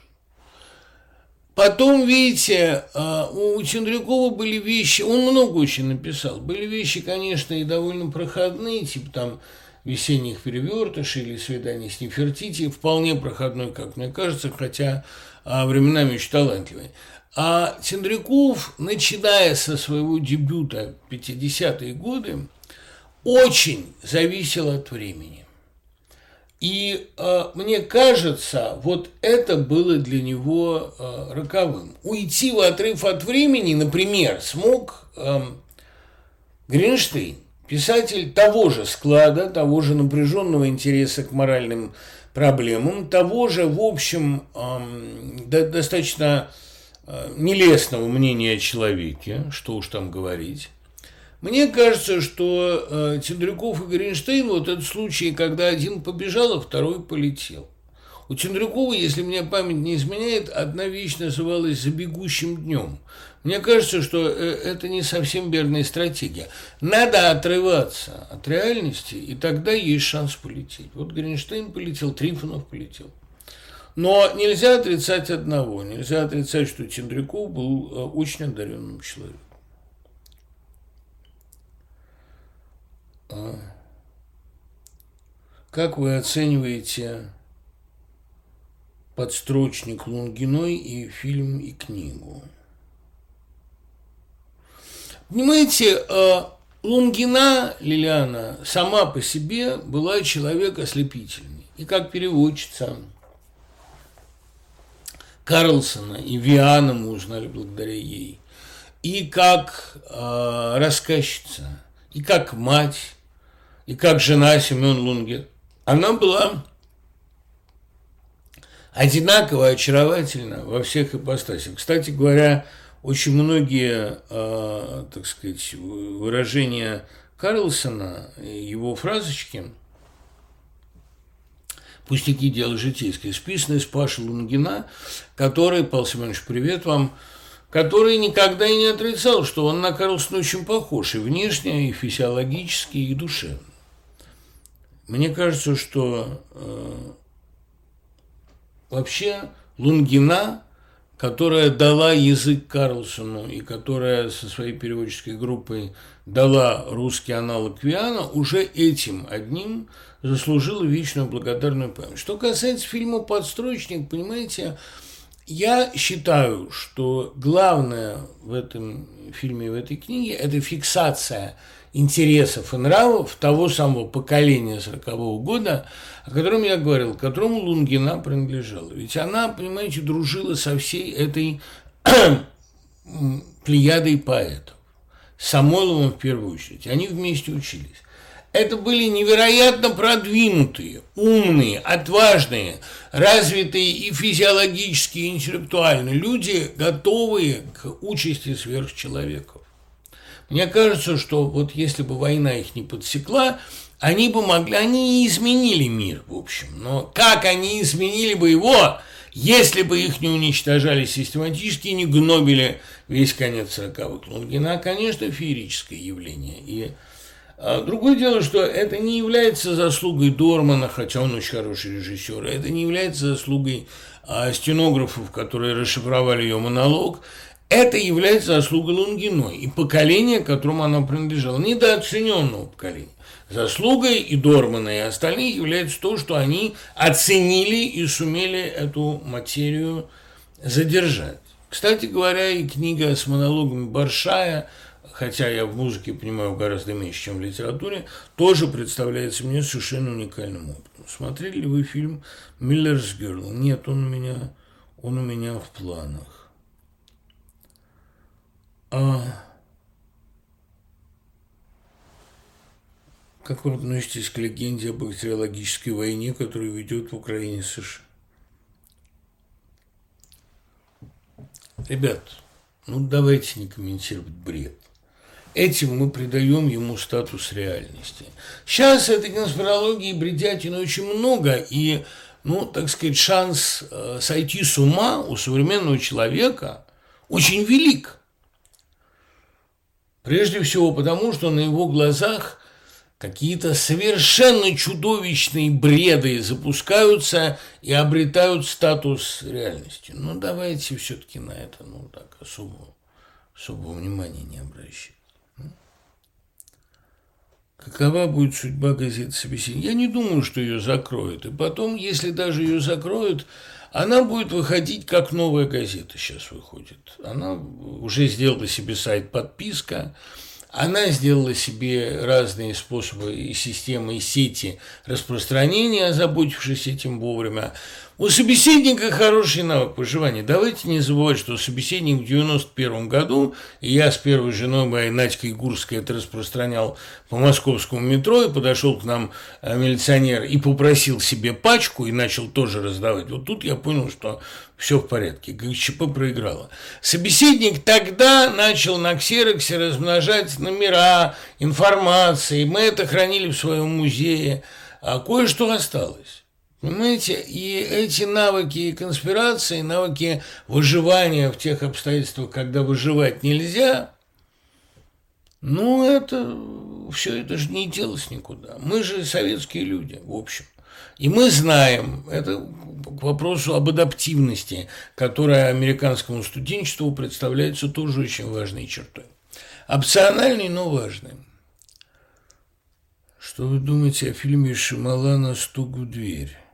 Потом, видите, а, у Чендрякова были вещи, он много очень написал, были вещи, конечно, и довольно проходные, типа там «Весенних перевертышей» или «Свидание с Нефертити», вполне проходной, как мне кажется, хотя а, временами очень талантливый. А Тендряков, начиная со своего дебюта 50-е годы, очень зависел от времени. И э, мне кажется, вот это было для него э, роковым. Уйти в отрыв от времени, например, смог э, Гринштейн, писатель того же склада, того же напряженного интереса к моральным проблемам, того же, в общем, э, до, достаточно э, нелестного мнения о человеке, что уж там говорить. Мне кажется, что э, Тендрюков и Гринштейн, вот этот случай, когда один побежал, а второй полетел. У Тендрюкова, если мне память не изменяет, одна вещь называлась «За бегущим днем». Мне кажется, что э, это не совсем верная стратегия. Надо отрываться от реальности, и тогда есть шанс полететь. Вот Гринштейн полетел, Трифонов полетел. Но нельзя отрицать одного. Нельзя отрицать, что Тендрюков был э, очень одаренным человеком. Как вы оцениваете подстрочник Лунгиной и фильм, и книгу? Понимаете, а, Лунгина Лилиана сама по себе была человек ослепительный. и как переводчица Карлсона и Виана мы узнали благодаря ей, и как э, рассказчица, и как мать, и как жена Семен Лунгер. Она была одинаково очаровательна во всех ипостасях. Кстати говоря, очень многие, э, так сказать, выражения Карлсона, его фразочки – «Пустяки, дело житейское», списанное с Паши Лунгина, который, Павел Семенович, привет вам, который никогда и не отрицал, что он на Карлсона очень похож и внешне, и физиологически, и душевно. Мне кажется, что э, вообще Лунгина, которая дала язык Карлсону и которая со своей переводческой группой дала русский аналог Виана, уже этим одним – заслужила вечную благодарную память. Что касается фильма «Подстрочник», понимаете, я считаю, что главное в этом фильме, в этой книге – это фиксация интересов и нравов того самого поколения 40-го года, о котором я говорил, которому Лунгина принадлежала. Ведь она, понимаете, дружила со всей этой плеядой поэтов. Самойловым в первую очередь. Они вместе учились. Это были невероятно продвинутые, умные, отважные, развитые и физиологически, и интеллектуально люди, готовые к участи сверхчеловеков. Мне кажется, что вот если бы война их не подсекла, они бы могли, они и изменили мир, в общем. Но как они изменили бы его, если бы их не уничтожали систематически и не гнобили весь конец 40-х? Лунгина, конечно, феерическое явление. И а другое дело, что это не является заслугой Дормана, хотя он очень хороший режиссер, это не является заслугой а, стенографов, которые расшифровали ее монолог, это является заслугой Лунгиной и поколения, которому она принадлежала, недооцененного поколения. Заслугой и Дормана, и остальных является то, что они оценили и сумели эту материю задержать. Кстати говоря, и книга с монологами Баршая – хотя я в музыке понимаю гораздо меньше, чем в литературе, тоже представляется мне совершенно уникальным опытом. Смотрели ли вы фильм «Миллерс Герл»? Нет, он у меня, он у меня в планах. А как вы относитесь к легенде о бактериологической войне, которую ведет в Украине США? Ребят, ну давайте не комментировать бред. Этим мы придаем ему статус реальности. Сейчас этой конспирологии бредятины очень много, и, ну, так сказать, шанс э, сойти с ума у современного человека очень велик. Прежде всего потому, что на его глазах какие-то совершенно чудовищные бреды запускаются и обретают статус реальности. Ну, давайте все-таки на это, ну, так, особого, особого внимания не обращать. Какова будет судьба газеты «Собеседник»? Я не думаю, что ее закроют. И потом, если даже ее закроют, она будет выходить как новая газета сейчас выходит. Она уже сделала себе сайт «Подписка», она сделала себе разные способы и системы, и сети распространения, озаботившись этим вовремя. У собеседника хороший навык выживания. Давайте не забывать, что собеседник в 91 году, и я с первой женой моей Надькой Гурской это распространял по московскому метро, и подошел к нам э, милиционер и попросил себе пачку, и начал тоже раздавать. Вот тут я понял, что все в порядке, ГЧП проиграла. Собеседник тогда начал на ксероксе размножать номера, информации, мы это хранили в своем музее, а кое-что осталось. Понимаете, и эти навыки конспирации, навыки выживания в тех обстоятельствах, когда выживать нельзя, ну, это все это же не делось никуда. Мы же советские люди, в общем. И мы знаем, это к вопросу об адаптивности, которая американскому студенчеству представляется тоже очень важной чертой. Опциональной, но важной. Что вы думаете о фильме Шималана «Стук в дверь»?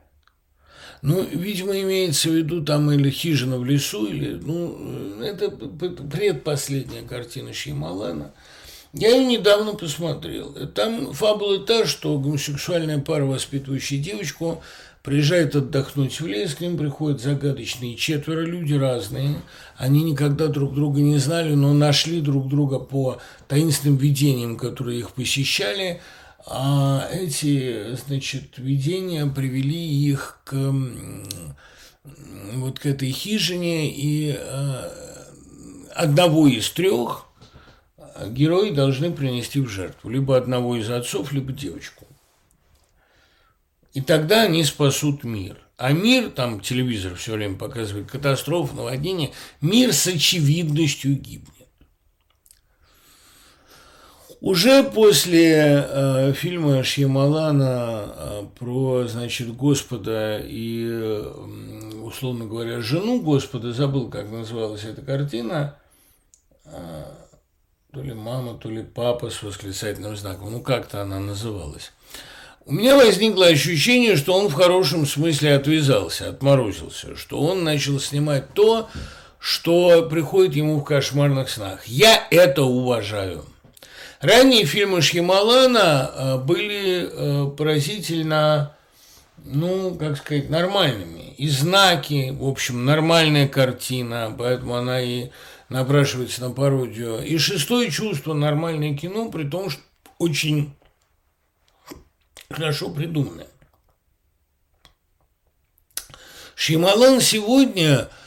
Ну, видимо, имеется в виду там или «Хижина в лесу», или, ну, это предпоследняя картина Шьямалана. Я ее недавно посмотрел. Там фабула та, что гомосексуальная пара, воспитывающая девочку, приезжает отдохнуть в лес, к ним приходят загадочные четверо, люди разные. Они никогда друг друга не знали, но нашли друг друга по таинственным видениям, которые их посещали. А эти, значит, видения привели их к вот к этой хижине, и э, одного из трех герои должны принести в жертву. Либо одного из отцов, либо девочку. И тогда они спасут мир. А мир, там телевизор все время показывает катастрофу, наводнение, мир с очевидностью гибнет. Уже после э, фильма Шьямалана э, про, значит, Господа и, условно говоря, жену Господа, забыл, как называлась эта картина, э, то ли мама, то ли папа с восклицательным знаком, ну как-то она называлась. У меня возникло ощущение, что он в хорошем смысле отвязался, отморозился, что он начал снимать то, что приходит ему в кошмарных снах. Я это уважаю. Ранние фильмы Шьямалана э, были э, поразительно, ну, как сказать, нормальными. И знаки, в общем, нормальная картина, поэтому она и напрашивается на пародию. И шестое чувство – нормальное кино, при том, что очень хорошо придуманное. Шималан сегодня –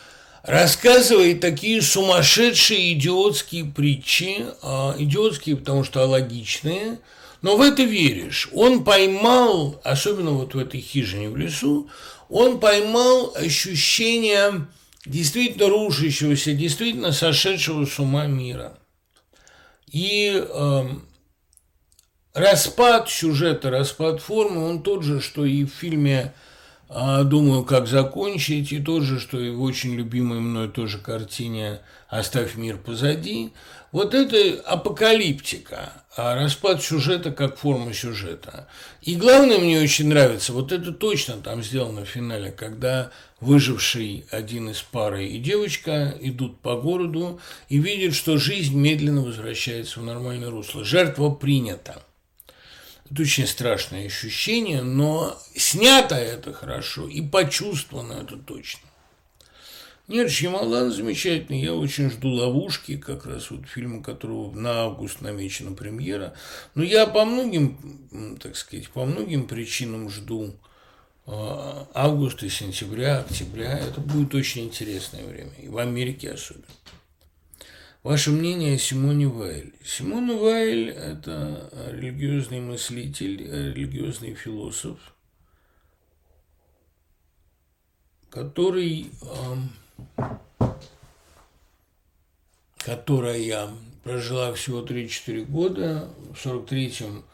рассказывает такие сумасшедшие идиотские притчи, а, идиотские, потому что логичные, но в это веришь. Он поймал, особенно вот в этой хижине в лесу, он поймал ощущение действительно рушащегося, действительно сошедшего с ума мира. И э, распад сюжета, распад формы, он тот же, что и в фильме а, думаю, как закончить, и тот же, что и в очень любимой мной тоже картине «Оставь мир позади». Вот это апокалиптика, а распад сюжета как форма сюжета. И главное, мне очень нравится, вот это точно там сделано в финале, когда выживший один из пары и девочка идут по городу и видят, что жизнь медленно возвращается в нормальное русло. Жертва принята. Это очень страшное ощущение, но снято это хорошо и почувствовано это точно. Нет, Шьямалан замечательный. Я очень жду «Ловушки», как раз вот фильма, которого на август намечена премьера. Но я по многим, так сказать, по многим причинам жду а, августа, сентября, октября. Это будет очень интересное время. И в Америке особенно. Ваше мнение о Симоне Вайль. Симона Вайль – это религиозный мыслитель, религиозный философ, который, которая прожила всего 3-4 года, в 43-м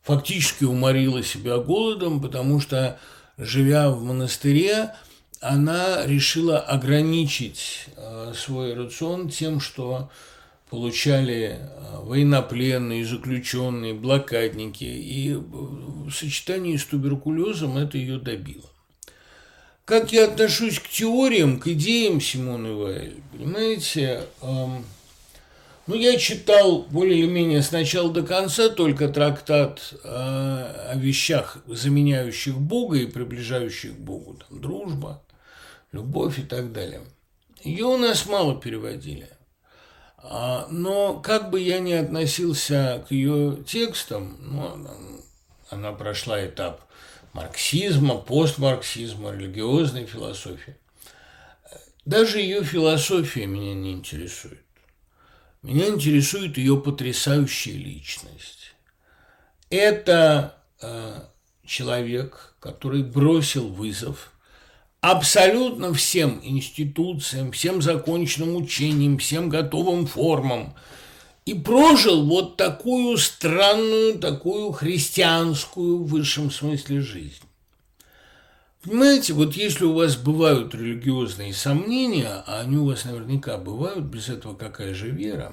фактически уморила себя голодом, потому что, живя в монастыре, она решила ограничить э, свой рацион тем, что получали э, военнопленные, заключенные, блокадники, и в сочетании с туберкулезом это ее добило. Как я отношусь к теориям, к идеям Симоны Вайль, понимаете, эм, ну, я читал более или менее с начала до конца только трактат э, о вещах, заменяющих Бога и приближающих Богу, там, дружба, любовь и так далее. Ее у нас мало переводили. А, но как бы я ни относился к ее текстам, ну, она прошла этап марксизма, постмарксизма, религиозной философии. Даже ее философия меня не интересует. Меня интересует ее потрясающая личность. Это э, человек, который бросил вызов абсолютно всем институциям, всем законченным учениям, всем готовым формам. И прожил вот такую странную, такую христианскую в высшем смысле жизнь. Понимаете, вот если у вас бывают религиозные сомнения, а они у вас наверняка бывают, без этого какая же вера,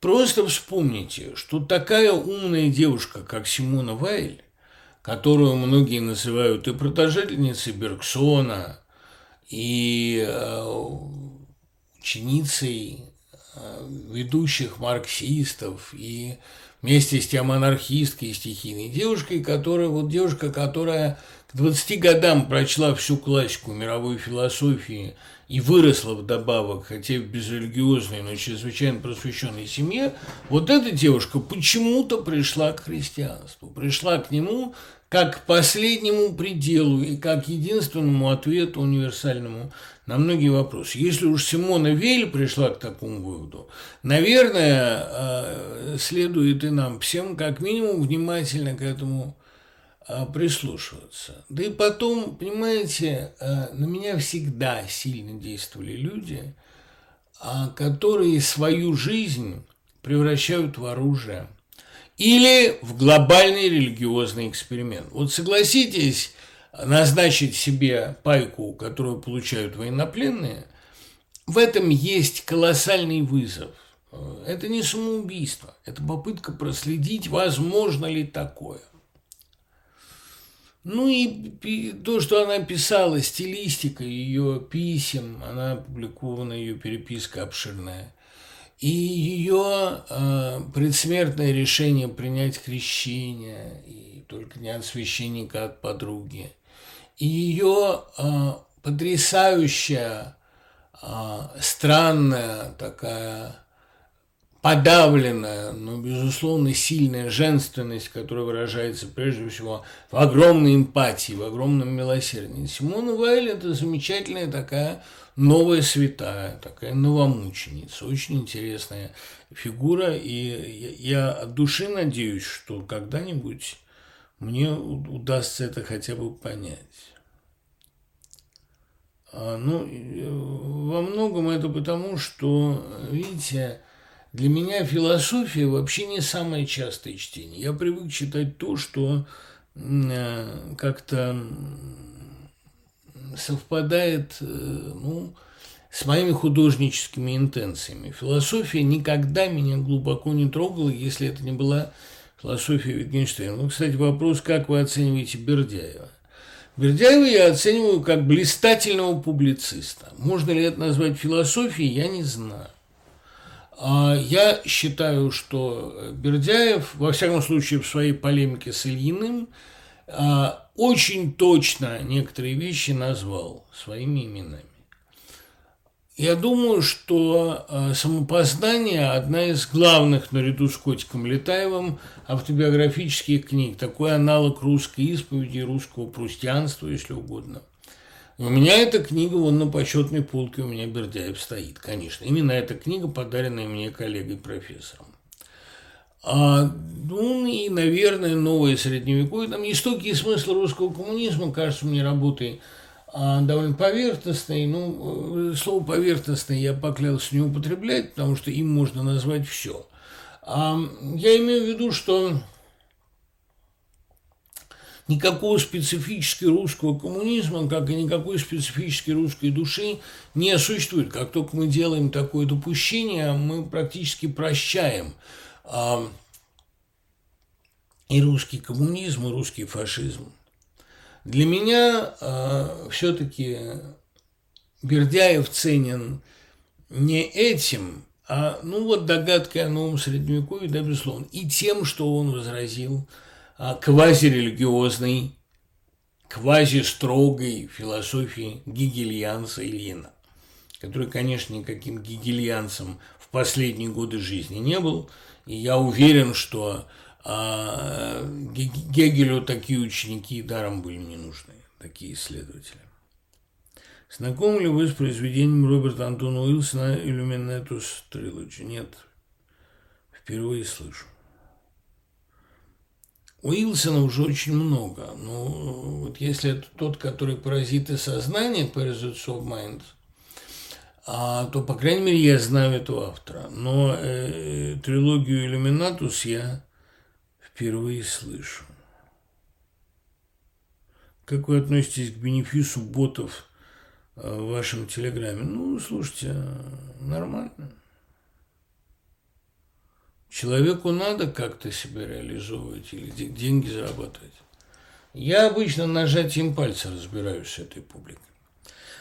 просто вспомните, что такая умная девушка, как Симона Вайль, которую многие называют и продолжительницей Бергсона, и э, ученицей ведущих марксистов и вместе с тем анархисткой и стихийной девушкой, которая, вот девушка, которая к 20 годам прочла всю классику мировой философии и выросла вдобавок, хотя в безрелигиозной, но чрезвычайно просвещенной семье, вот эта девушка почему-то пришла к христианству, пришла к нему как к последнему пределу и как единственному ответу универсальному на многие вопросы. Если уж Симона Вель пришла к такому выводу, наверное, э, следует и нам всем как минимум внимательно к этому прислушиваться. Да и потом, понимаете, э, на меня всегда сильно действовали люди, которые свою жизнь превращают в оружие – или в глобальный религиозный эксперимент. Вот согласитесь, назначить себе пайку, которую получают военнопленные, в этом есть колоссальный вызов. Это не самоубийство, это попытка проследить, возможно ли такое. Ну и то, что она писала, стилистика ее писем, она опубликована, ее переписка обширная – и ее э, предсмертное решение принять крещение, и только не от священника, а от подруги, и ее э, потрясающая, э, странная такая подавленная, но, безусловно, сильная женственность, которая выражается прежде всего в огромной эмпатии, в огромном милосердии. Симона Вайль – это замечательная такая новая святая, такая новомученица, очень интересная фигура, и я от души надеюсь, что когда-нибудь мне удастся это хотя бы понять. А, ну, во многом это потому, что, видите, для меня философия вообще не самое частое чтение. Я привык читать то, что э, как-то совпадает э, ну, с моими художническими интенциями. Философия никогда меня глубоко не трогала, если это не была философия Wittgensteina. Ну, кстати, вопрос, как вы оцениваете Бердяева? Бердяева я оцениваю как блистательного публициста. Можно ли это назвать философией, я не знаю. А, я считаю, что Бердяев, во всяком случае, в своей полемике с Ильиным, а, очень точно некоторые вещи назвал своими именами. Я думаю, что а, «Самопознание» – одна из главных, наряду с Котиком Летаевым, автобиографических книг, такой аналог русской исповеди, русского прустианства, если угодно – у меня эта книга, вон на почетной полке у меня Бердяев стоит, конечно. Именно эта книга, подаренная мне коллегой-профессором. А, ну и, наверное, новое средневековье. Там истоки и смысл русского коммунизма, кажется мне, работой а, довольно поверхностной. Ну, слово поверхностное я поклялся не употреблять, потому что им можно назвать все. А, я имею в виду, что никакого специфически русского коммунизма, как и никакой специфически русской души не существует. Как только мы делаем такое допущение, мы практически прощаем а, и русский коммунизм, и русский фашизм. Для меня а, все-таки Бердяев ценен не этим, а ну вот догадкой о новом средневековье, да, безусловно, и тем, что он возразил – квазирелигиозной, квазистрогой философии гегельянца Ильина, который, конечно, никаким гегельянцем в последние годы жизни не был, и я уверен, что а, Гегелю такие ученики даром были не нужны, такие исследователи. Знакомы ли вы с произведением Роберта Антона Уилсона «Иллюминатус Трилоджи»? Нет, впервые слышу. Уилсона уже очень много. Ну, вот если это тот, который паразиты сознания, Parasites of Mind, а, то, по крайней мере, я знаю этого автора. Но э, трилогию «Иллюминатус» я впервые слышу. Как вы относитесь к бенефису ботов э, в вашем телеграме? Ну, слушайте, нормально. Человеку надо как-то себя реализовывать или деньги зарабатывать. Я обычно нажатием пальца разбираюсь с этой публикой.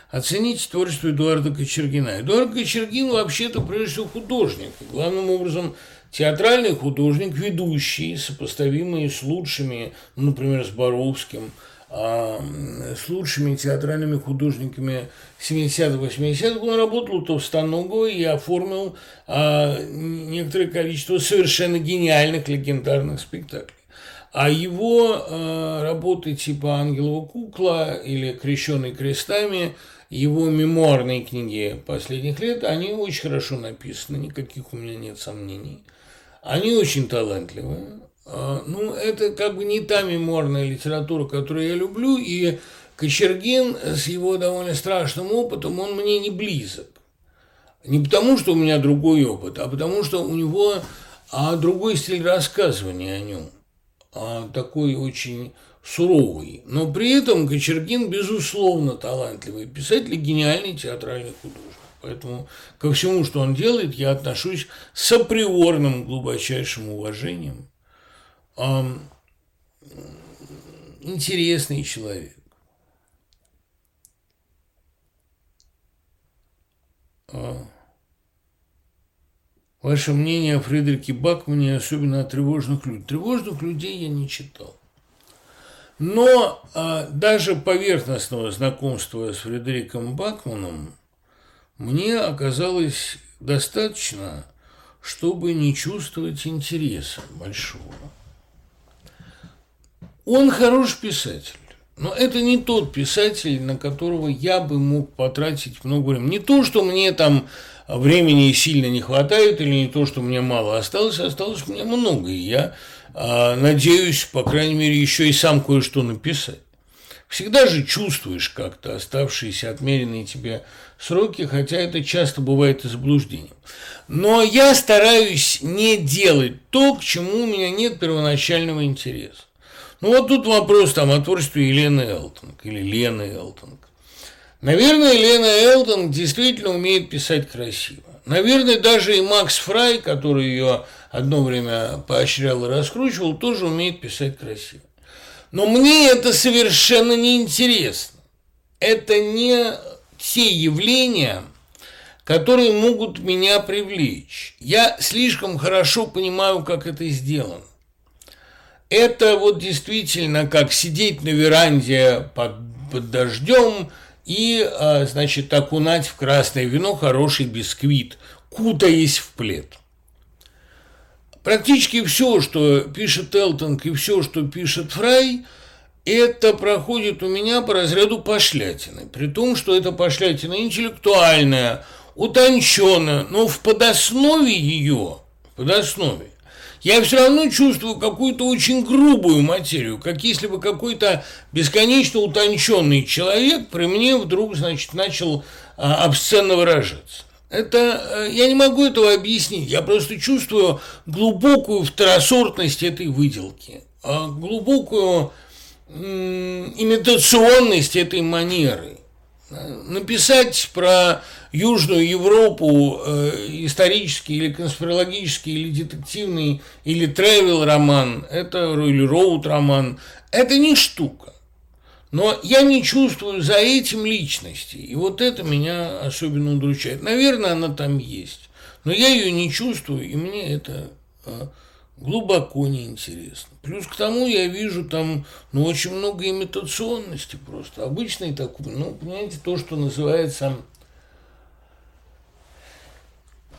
оцените творчество Эдуарда Кочергина. Эдуард Кочергин вообще-то прежде всего художник. Главным образом театральный художник, ведущий, сопоставимый с лучшими, например, с Боровским, с лучшими театральными художниками 70-х, 80-х. Он работал у Товстоногова и оформил а, некоторое количество совершенно гениальных легендарных спектаклей. А его э, работы типа «Ангелова кукла» или «Крещенный крестами», его мемуарные книги последних лет, они очень хорошо написаны, никаких у меня нет сомнений. Они очень талантливые. А, ну, это как бы не та мемуарная литература, которую я люблю, и Кочергин с его довольно страшным опытом, он мне не близок. Не потому, что у меня другой опыт, а потому, что у него а, другой стиль рассказывания о нем – а, такой очень суровый. Но при этом Кочергин, безусловно, талантливый писатель и гениальный театральный художник. Поэтому ко всему, что он делает, я отношусь с априорным глубочайшим уважением. Интересный человек. А. Ваше мнение о Фредерике Бакмане, особенно о тревожных людях. Тревожных людей я не читал. Но а, даже поверхностного знакомства с Фредериком Бакманом мне оказалось достаточно, чтобы не чувствовать интереса большого. Он хороший писатель. Но это не тот писатель, на которого я бы мог потратить много времени. Не то, что мне там времени сильно не хватает, или не то, что мне мало осталось, осталось мне много. И я э, надеюсь, по крайней мере, еще и сам кое-что написать. Всегда же чувствуешь как-то оставшиеся отмеренные тебе сроки, хотя это часто бывает и заблуждением. Но я стараюсь не делать то, к чему у меня нет первоначального интереса. Ну вот тут вопрос там о творчестве Елены Элтонг или Лены Элтонг. Наверное, Лена Элтон действительно умеет писать красиво. Наверное, даже и Макс Фрай, который ее одно время поощрял и раскручивал, тоже умеет писать красиво. Но мне это совершенно не интересно. Это не те явления, которые могут меня привлечь. Я слишком хорошо понимаю, как это сделано. Это вот действительно как сидеть на веранде под, под дождем и, а, значит, окунать в красное вино хороший бисквит, кутаясь в плед. Практически все, что пишет Элтонг и все, что пишет Фрай, это проходит у меня по разряду пошлятины. При том, что это пошлятина интеллектуальная, утонченная, но в подоснове ее, в подоснове, я все равно чувствую какую-то очень грубую материю, как если бы какой-то бесконечно утонченный человек при мне вдруг, значит, начал а, обсценно выражаться. Это, э, я не могу этого объяснить, я просто чувствую глубокую второсортность этой выделки, а, глубокую имитационность этой манеры. Написать про Южную Европу э, исторический или конспирологический, или детективный, или тревел роман, это или роуд роман, это не штука. Но я не чувствую за этим личности, и вот это меня особенно удручает. Наверное, она там есть, но я ее не чувствую, и мне это э, глубоко неинтересно. Плюс к тому я вижу там ну, очень много имитационности просто. Обычный такой, ну, понимаете, то, что называется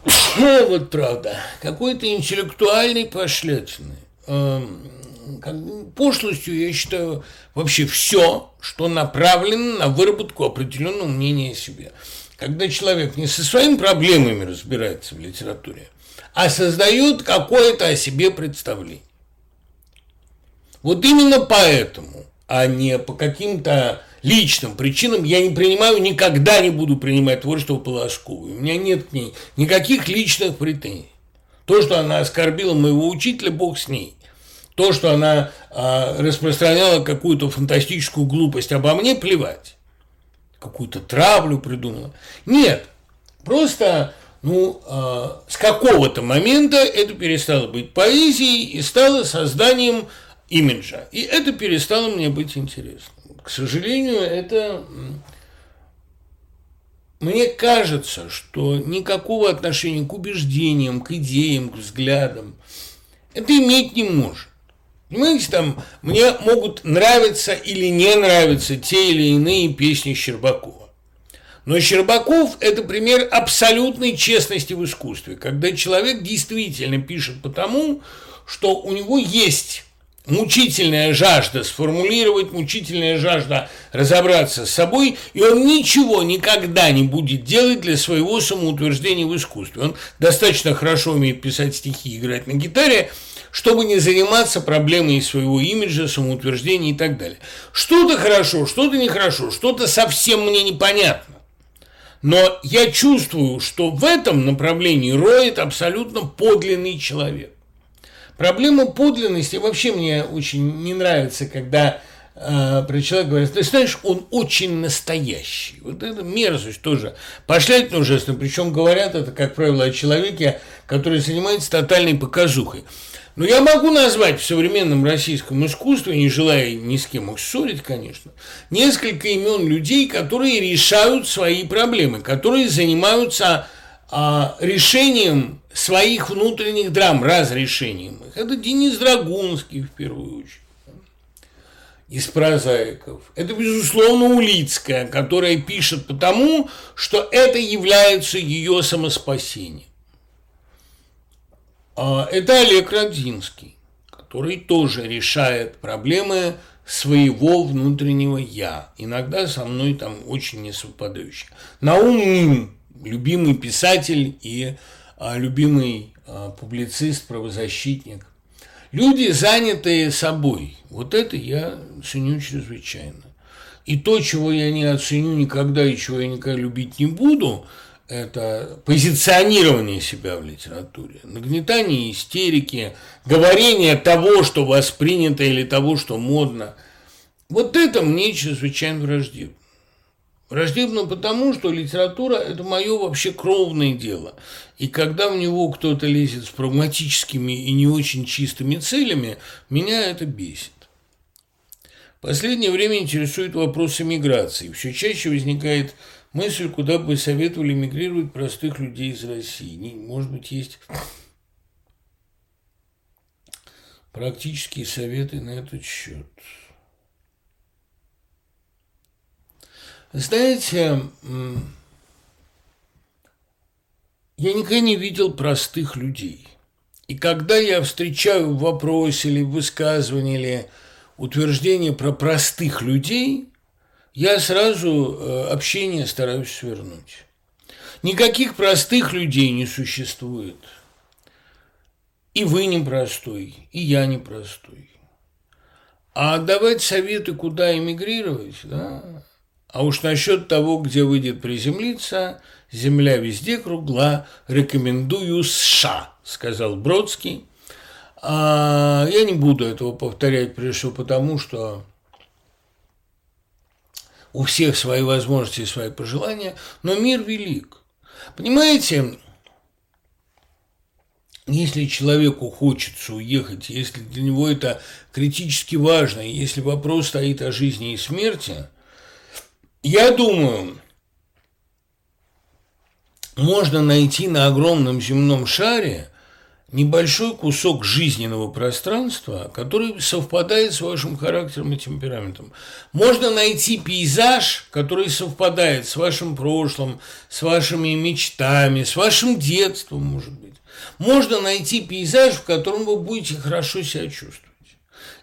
вот правда, какой-то интеллектуальной пошлятины. Эм, пошлостью я считаю вообще все, что направлено на выработку определенного мнения о себе. Когда человек не со своими проблемами разбирается в литературе, а создает какое-то о себе представление. Вот именно поэтому, а не по каким-то личным причинам я не принимаю, никогда не буду принимать творчество Полосковой. У меня нет к ней никаких личных претензий. То, что она оскорбила моего учителя, бог с ней. То, что она а, распространяла какую-то фантастическую глупость обо мне, плевать. Какую-то травлю придумала. Нет, просто ну, э, с какого-то момента это перестало быть поэзией и стало созданием имиджа. И это перестало мне быть интересно к сожалению, это мне кажется, что никакого отношения к убеждениям, к идеям, к взглядам это иметь не может. Понимаете, там мне могут нравиться или не нравиться те или иные песни Щербакова. Но Щербаков – это пример абсолютной честности в искусстве, когда человек действительно пишет потому, что у него есть мучительная жажда сформулировать, мучительная жажда разобраться с собой, и он ничего никогда не будет делать для своего самоутверждения в искусстве. Он достаточно хорошо умеет писать стихи играть на гитаре, чтобы не заниматься проблемой своего имиджа, самоутверждения и так далее. Что-то хорошо, что-то нехорошо, что-то совсем мне непонятно. Но я чувствую, что в этом направлении роет абсолютно подлинный человек. Проблема подлинности вообще мне очень не нравится, когда э, про человека говорят, ты знаешь, он очень настоящий. Вот это мерзость тоже. Пошлять ужасно. Причем говорят это, как правило, о человеке, который занимается тотальной показухой. Но я могу назвать в современном российском искусстве, не желая ни с кем их ссорить, конечно, несколько имен людей, которые решают свои проблемы, которые занимаются а, решением своих внутренних драм, разрешением их. Это Денис Драгунский в первую очередь из прозаиков. Это, безусловно, Улицкая, которая пишет потому, что это является ее самоспасением. А это Олег Родзинский, который тоже решает проблемы своего внутреннего «я», иногда со мной там очень не совпадающие. Наум Ним, любимый писатель и а, любимый а, публицист, правозащитник. Люди, занятые собой. Вот это я ценю чрезвычайно. И то, чего я не оценю никогда и чего я никогда любить не буду, это позиционирование себя в литературе, нагнетание истерики, говорение того, что воспринято или того, что модно. Вот это мне чрезвычайно враждебно. Враждебно потому, что литература – это мое вообще кровное дело. И когда в него кто-то лезет с прагматическими и не очень чистыми целями, меня это бесит. В последнее время интересует вопрос эмиграции. Все чаще возникает мысль, куда бы советовали эмигрировать простых людей из России. Может быть, есть практические советы на этот счет. Знаете, я никогда не видел простых людей. И когда я встречаю в вопросе или в или утверждение про простых людей, я сразу э, общение стараюсь свернуть. Никаких простых людей не существует. И вы не простой, и я не простой. А давать советы, куда эмигрировать, да, а уж насчет того, где выйдет приземлиться, земля везде кругла, рекомендую США, сказал Бродский. А я не буду этого повторять, всего потому, что у всех свои возможности и свои пожелания, но мир велик. Понимаете, если человеку хочется уехать, если для него это критически важно, если вопрос стоит о жизни и смерти – я думаю, можно найти на огромном земном шаре небольшой кусок жизненного пространства, который совпадает с вашим характером и темпераментом. Можно найти пейзаж, который совпадает с вашим прошлым, с вашими мечтами, с вашим детством, может быть. Можно найти пейзаж, в котором вы будете хорошо себя чувствовать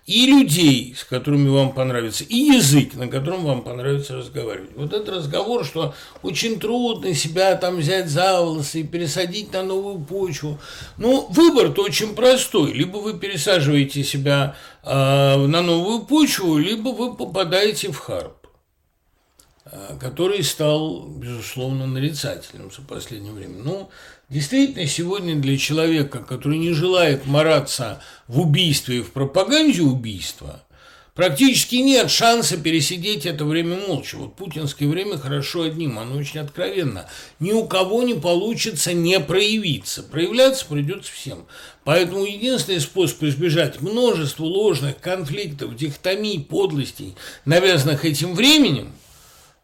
и людей, с которыми вам понравится, и язык, на котором вам понравится разговаривать. Вот этот разговор, что очень трудно себя там взять за волосы и пересадить на новую почву. Ну, выбор-то очень простой. Либо вы пересаживаете себя э, на новую почву, либо вы попадаете в харп который стал, безусловно, нарицательным за последнее время. Ну, Действительно, сегодня для человека, который не желает мараться в убийстве и в пропаганде убийства, практически нет шанса пересидеть это время молча. Вот путинское время хорошо одним, оно очень откровенно. Ни у кого не получится не проявиться. Проявляться придется всем. Поэтому единственный способ избежать множества ложных конфликтов, дихотомий, подлостей, навязанных этим временем,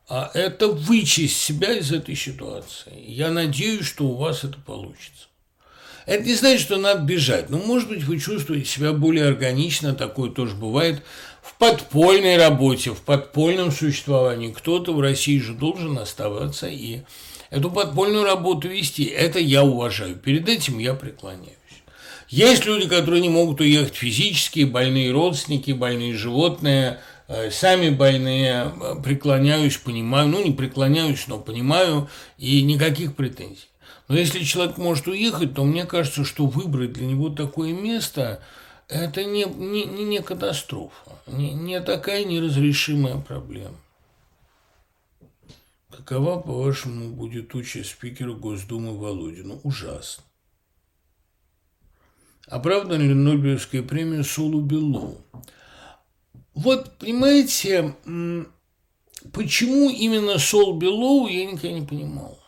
а это вычесть себя из этой ситуации. Я надеюсь, что у вас это получится. Это не значит, что надо бежать. Но, может быть, вы чувствуете себя более органично, такое тоже бывает, в подпольной работе, в подпольном существовании. Кто-то в России же должен оставаться и эту подпольную работу вести. Это я уважаю. Перед этим я преклоняюсь. Есть люди, которые не могут уехать физически, больные родственники, больные животные – сами больные, э, преклоняюсь, понимаю, ну не преклоняюсь, но понимаю, и никаких претензий. Но если человек может уехать, то мне кажется, что выбрать для него такое место – это не, не, не катастрофа, не, не такая неразрешимая проблема. Какова, по-вашему, будет участь спикера Госдумы Володина? Ужасно. Оправдана ли Нобелевская премия Солу Беллоу? Вот, понимаете, почему именно Сол Белоу, я никогда не понимал.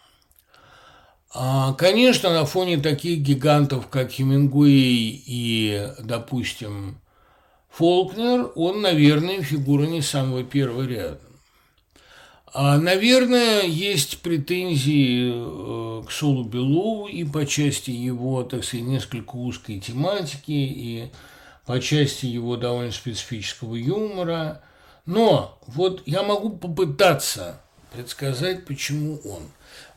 А, конечно, на фоне таких гигантов, как Хемингуэй и, допустим, Фолкнер, он, наверное, фигура не самого первого ряда. А, наверное, есть претензии э, к Солу Белову и по части его, так сказать, несколько узкой тематики, и по части его довольно специфического юмора. Но вот я могу попытаться предсказать, почему он.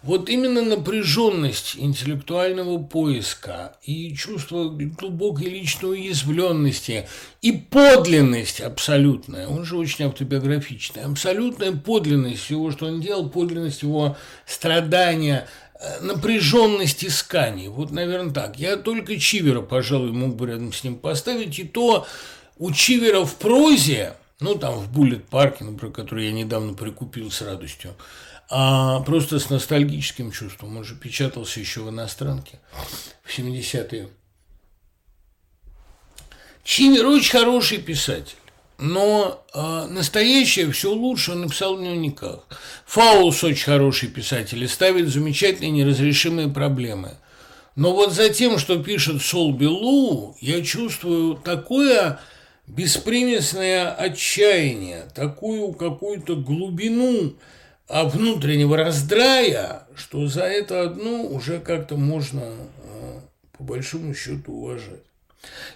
Вот именно напряженность интеллектуального поиска и чувство глубокой личной уязвленности и подлинность абсолютная, он же очень автобиографичный, абсолютная подлинность всего, что он делал, подлинность его страдания – напряженность исканий. Вот, наверное, так. Я только Чивера, пожалуй, мог бы рядом с ним поставить. И то у Чивера в прозе, ну, там, в Буллет парке, например, который я недавно прикупил с радостью, а просто с ностальгическим чувством. Он же печатался еще в иностранке в 70-е. Чивер очень хороший писатель но э, настоящее все лучше он написал в дневниках. Фаулс очень хороший писатель и ставит замечательные неразрешимые проблемы. Но вот за тем, что пишет Сол Белу, я чувствую такое беспримесное отчаяние, такую какую-то глубину а внутреннего раздрая, что за это одно уже как-то можно э, по большому счету уважать.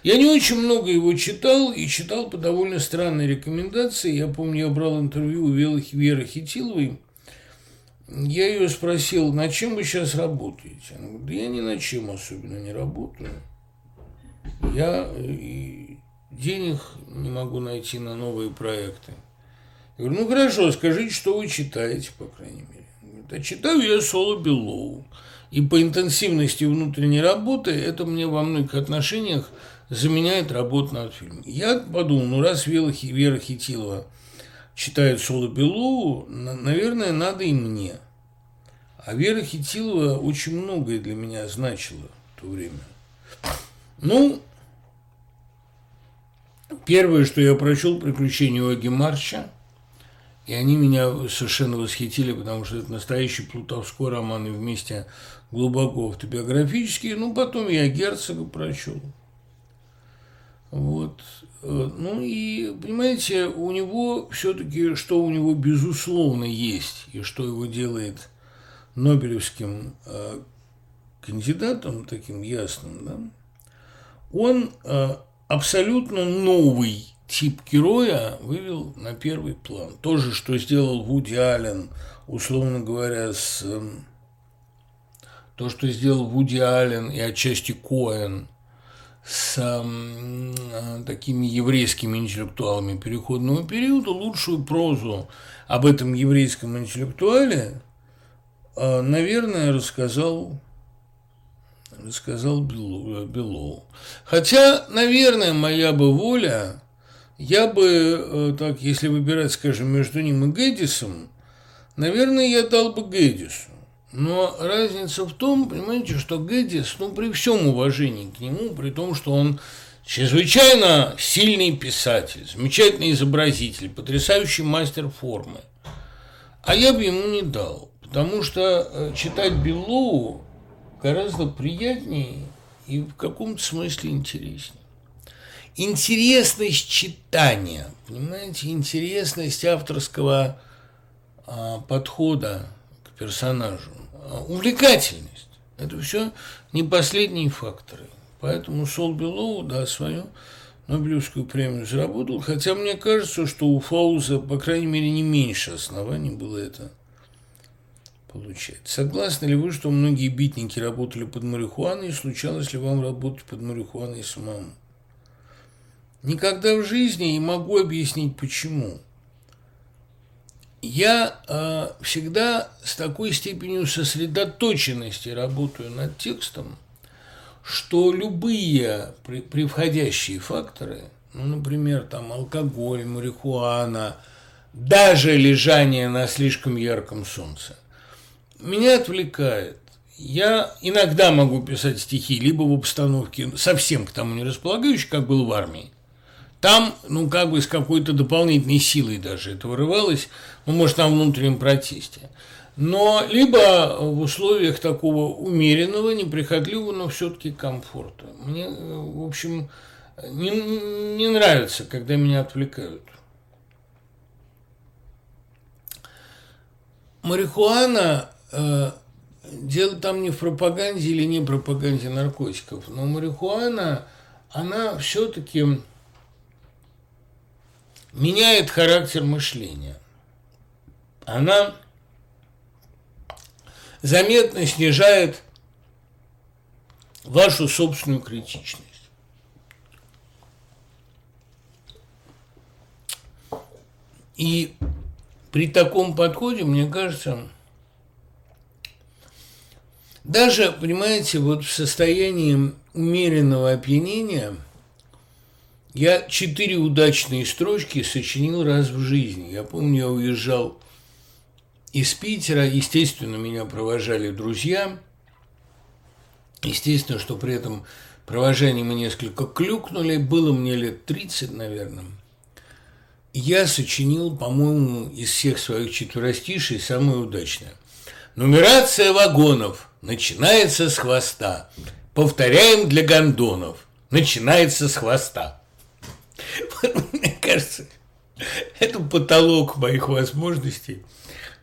Я не очень много его читал и читал по довольно странной рекомендации. Я помню, я брал интервью у Веры Хитиловой. Я ее спросил, на чем вы сейчас работаете? Она говорит, да я ни на чем особенно не работаю. Я и денег не могу найти на новые проекты. Я говорю, ну хорошо, скажите, что вы читаете, по крайней мере. Говорит, а читаю я Соло Белоу. И по интенсивности внутренней работы это мне во многих отношениях заменяет работу над фильмом. Я подумал, ну раз Вера, Вера Хитилова читает Соло Белу, наверное, надо и мне. А Вера Хитилова очень многое для меня значила в то время. Ну, первое, что я прочел, «Приключения Оги Марча», и они меня совершенно восхитили, потому что это настоящий плутовской роман, и вместе глубоко автобиографический. Ну, потом я Герцога прочел. Вот. Э, ну и, понимаете, у него все-таки, что у него безусловно есть, и что его делает Нобелевским э, кандидатом, таким ясным, да, он э, абсолютно новый тип героя вывел на первый план. То же, что сделал Вуди Аллен, условно говоря, с... Эм, то, что сделал Вуди Аллен и отчасти Коэн с э, такими еврейскими интеллектуалами переходного периода, лучшую прозу об этом еврейском интеллектуале, э, наверное, рассказал рассказал Белоу. Хотя, наверное, моя бы воля я бы, э, так, если выбирать, скажем, между ним и Гэддисом, наверное, я дал бы Гэддису. Но разница в том, понимаете, что Гэддис, ну, при всем уважении к нему, при том, что он чрезвычайно сильный писатель, замечательный изобразитель, потрясающий мастер формы, а я бы ему не дал, потому что э, читать Беллоу гораздо приятнее и в каком-то смысле интереснее. Интересность читания, понимаете, интересность авторского а, подхода к персонажу, увлекательность. Это все не последние факторы. Поэтому Сол Белоу, да, свою Нобелевскую премию заработал, хотя мне кажется, что у Фауза, по крайней мере, не меньше оснований было это получать. Согласны ли вы, что многие битники работали под марихуаной, и случалось ли вам работать под марихуаной самому? Никогда в жизни не могу объяснить, почему. Я э, всегда с такой степенью сосредоточенности работаю над текстом, что любые превходящие факторы, ну, например, там алкоголь, марихуана, даже лежание на слишком ярком солнце, меня отвлекает. Я иногда могу писать стихи либо в обстановке совсем к тому не располагающей, как был в армии. Там, ну, как бы с какой-то дополнительной силой даже это вырывалось, ну, может, на внутреннем протесте но либо в условиях такого умеренного, неприхотливого, но все-таки комфорта. Мне, в общем, не, не нравится, когда меня отвлекают. Марихуана, э, дело там не в пропаганде или не пропаганде наркотиков, но марихуана, она все-таки меняет характер мышления. Она заметно снижает вашу собственную критичность. И при таком подходе, мне кажется, даже, понимаете, вот в состоянии умеренного опьянения я четыре удачные строчки сочинил раз в жизни. Я помню, я уезжал из Питера, естественно, меня провожали друзья. Естественно, что при этом провожании мы несколько клюкнули. Было мне лет 30, наверное. Я сочинил, по-моему, из всех своих четверостишей самое удачное. Нумерация вагонов начинается с хвоста. Повторяем для гондонов. Начинается с хвоста. Мне кажется, это потолок моих возможностей –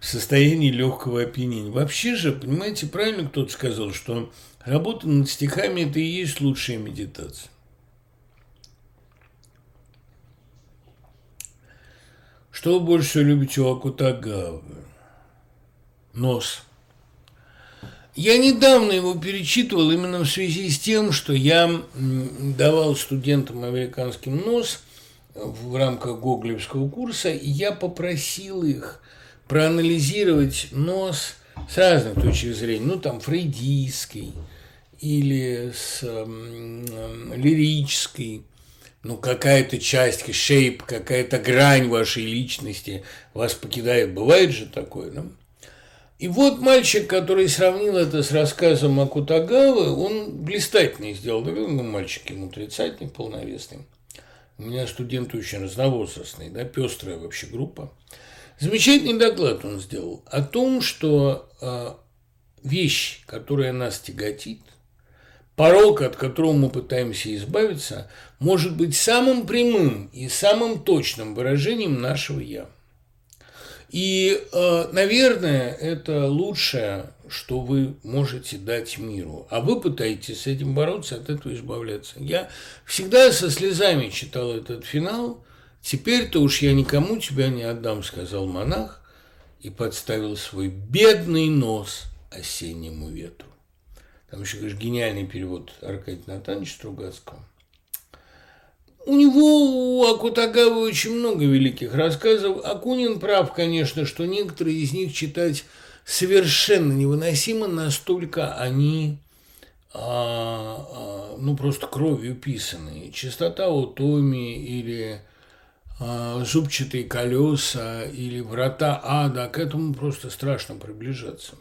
в состоянии легкого опьянения. Вообще же, понимаете, правильно кто-то сказал, что работа над стихами – это и есть лучшая медитация. Что вы больше всего любите у Акутагавы? Нос. Я недавно его перечитывал именно в связи с тем, что я давал студентам американским нос в рамках гоголевского курса, и я попросил их проанализировать нос с разных точек зрения, ну, там, фрейдистской или с э, лирической, ну, какая-то часть, шейп, какая-то грань вашей личности вас покидает. Бывает же такое, да? И вот мальчик, который сравнил это с рассказом Акутагавы, он блистательно сделал. Ну, мальчик ему тридцатник, полновесный. У меня студенты очень разновозрастные, да, пестрая вообще группа. Замечательный доклад он сделал о том, что э, вещь, которая нас тяготит, порог, от которого мы пытаемся избавиться, может быть самым прямым и самым точным выражением нашего «я». И, э, наверное, это лучшее, что вы можете дать миру. А вы пытаетесь с этим бороться, от этого избавляться. Я всегда со слезами читал этот финал – «Теперь-то уж я никому тебя не отдам», — сказал монах и подставил свой бедный нос осеннему ветру. Там еще, конечно, гениальный перевод Аркадия Натановича Стругацкого. У него, у Акутагавы, очень много великих рассказов. Акунин прав, конечно, что некоторые из них читать совершенно невыносимо, настолько они а, а, ну, просто кровью писанные. Чистота Утоми или зубчатые колеса или врата ада, к этому просто страшно приближаться.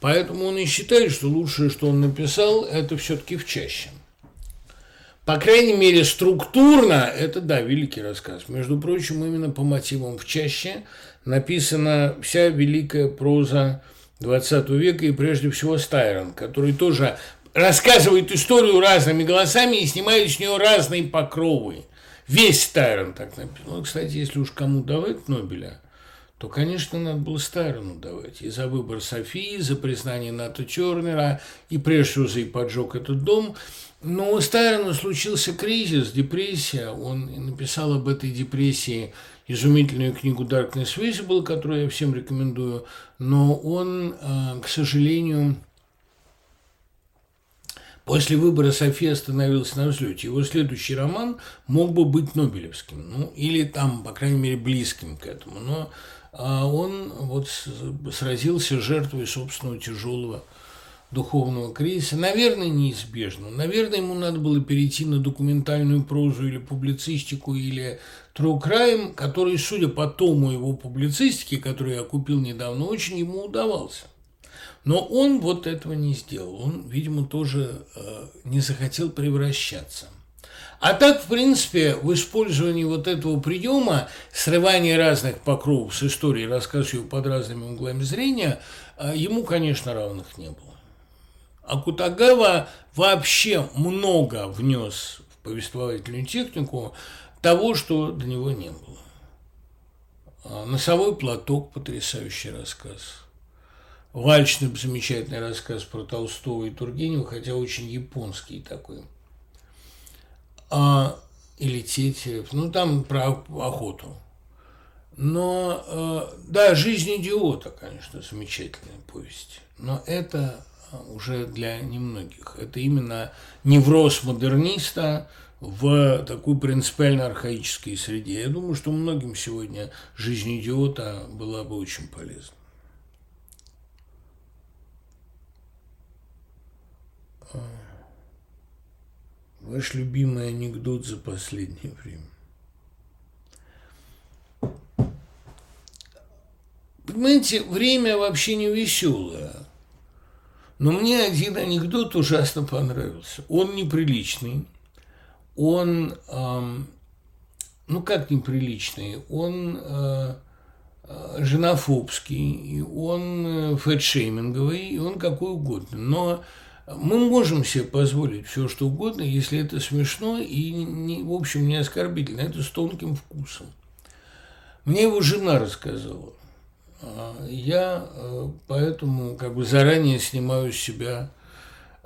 Поэтому он и считает, что лучшее, что он написал, это все-таки в чаще. По крайней мере, структурно это, да, великий рассказ. Между прочим, именно по мотивам в чаще написана вся великая проза XX века и прежде всего Стайрон, который тоже рассказывает историю разными голосами и снимает с нее разные покровы. Весь Тайрон так написан. Ну, кстати, если уж кому давать Нобеля, то, конечно, надо было Стайрону давать. И за выбор Софии, за признание Ната Тернера, и прежде всего за и поджег этот дом. Но у Стайрона случился кризис, депрессия. Он написал об этой депрессии изумительную книгу Darkness Visible, которую я всем рекомендую. Но он, э, к сожалению, После выбора Софи остановился на взлете. Его следующий роман мог бы быть Нобелевским, ну, или там, по крайней мере, близким к этому. Но а он вот сразился жертвой собственного тяжелого духовного кризиса. Наверное, неизбежно. Наверное, ему надо было перейти на документальную прозу или публицистику, или true crime, который, судя по тому его публицистики, который я купил недавно, очень ему удавался. Но он вот этого не сделал. Он, видимо, тоже э, не захотел превращаться – а так, в принципе, в использовании вот этого приема, срывания разных покровов с истории, рассказывая под разными углами зрения, а, ему, конечно, равных не было. А Кутагава вообще много внес в повествовательную технику того, что до него не было. А, Носовой платок – потрясающий рассказ. Вальчнеп – замечательный рассказ про Толстого и Тургенева, хотя очень японский такой – а, или Тетерев, ну там про охоту. Но, э, да, «Жизнь идиота», конечно, замечательная повесть, но это уже для немногих. Это именно невроз модерниста в такой принципиально архаической среде. Я думаю, что многим сегодня «Жизнь идиота» была бы очень полезна. Ваш любимый анекдот за последнее время. Понимаете, время вообще не веселое. Но мне один анекдот ужасно понравился. Он неприличный. Он, эм, ну как неприличный, он э, э женофобский, и он э, фэтшейминговый, и он какой угодно. Но мы можем себе позволить все, что угодно, если это смешно и, не, в общем, не оскорбительно. Это с тонким вкусом. Мне его жена рассказала. А я э, поэтому как бы заранее снимаю с себя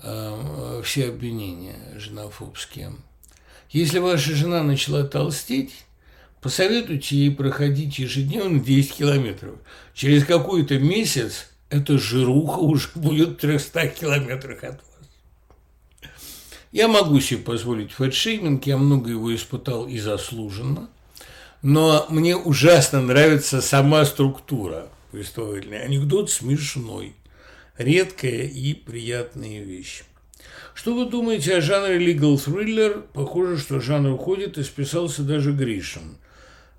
э, все обвинения женофобские. Если ваша жена начала толстеть, посоветуйте ей проходить ежедневно 10 километров. Через какой-то месяц эта жируха уже будет в 300 километрах от вас. Я могу себе позволить фэтшейминг, я много его испытал и заслуженно, но мне ужасно нравится сама структура повествовательная. Анекдот смешной, редкая и приятная вещь. Что вы думаете о жанре legal thriller? Похоже, что жанр уходит, и списался даже Гришем.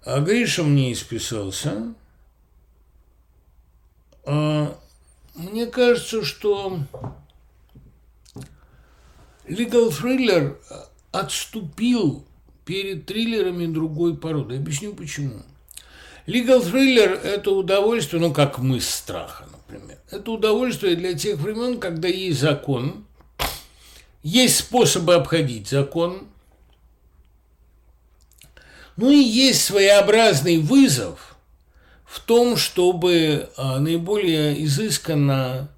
А Гришем не исписался. А, мне кажется, что Legal Thriller отступил перед триллерами другой породы. Объясню почему. Legal Thriller – это удовольствие, ну, как мы страха, например. Это удовольствие для тех времен, когда есть закон, есть способы обходить закон, ну и есть своеобразный вызов – в том, чтобы а, наиболее изысканно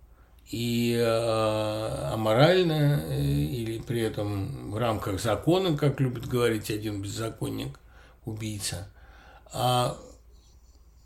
и а, аморально, э, или при этом в рамках закона, как любит говорить один беззаконник, убийца, а,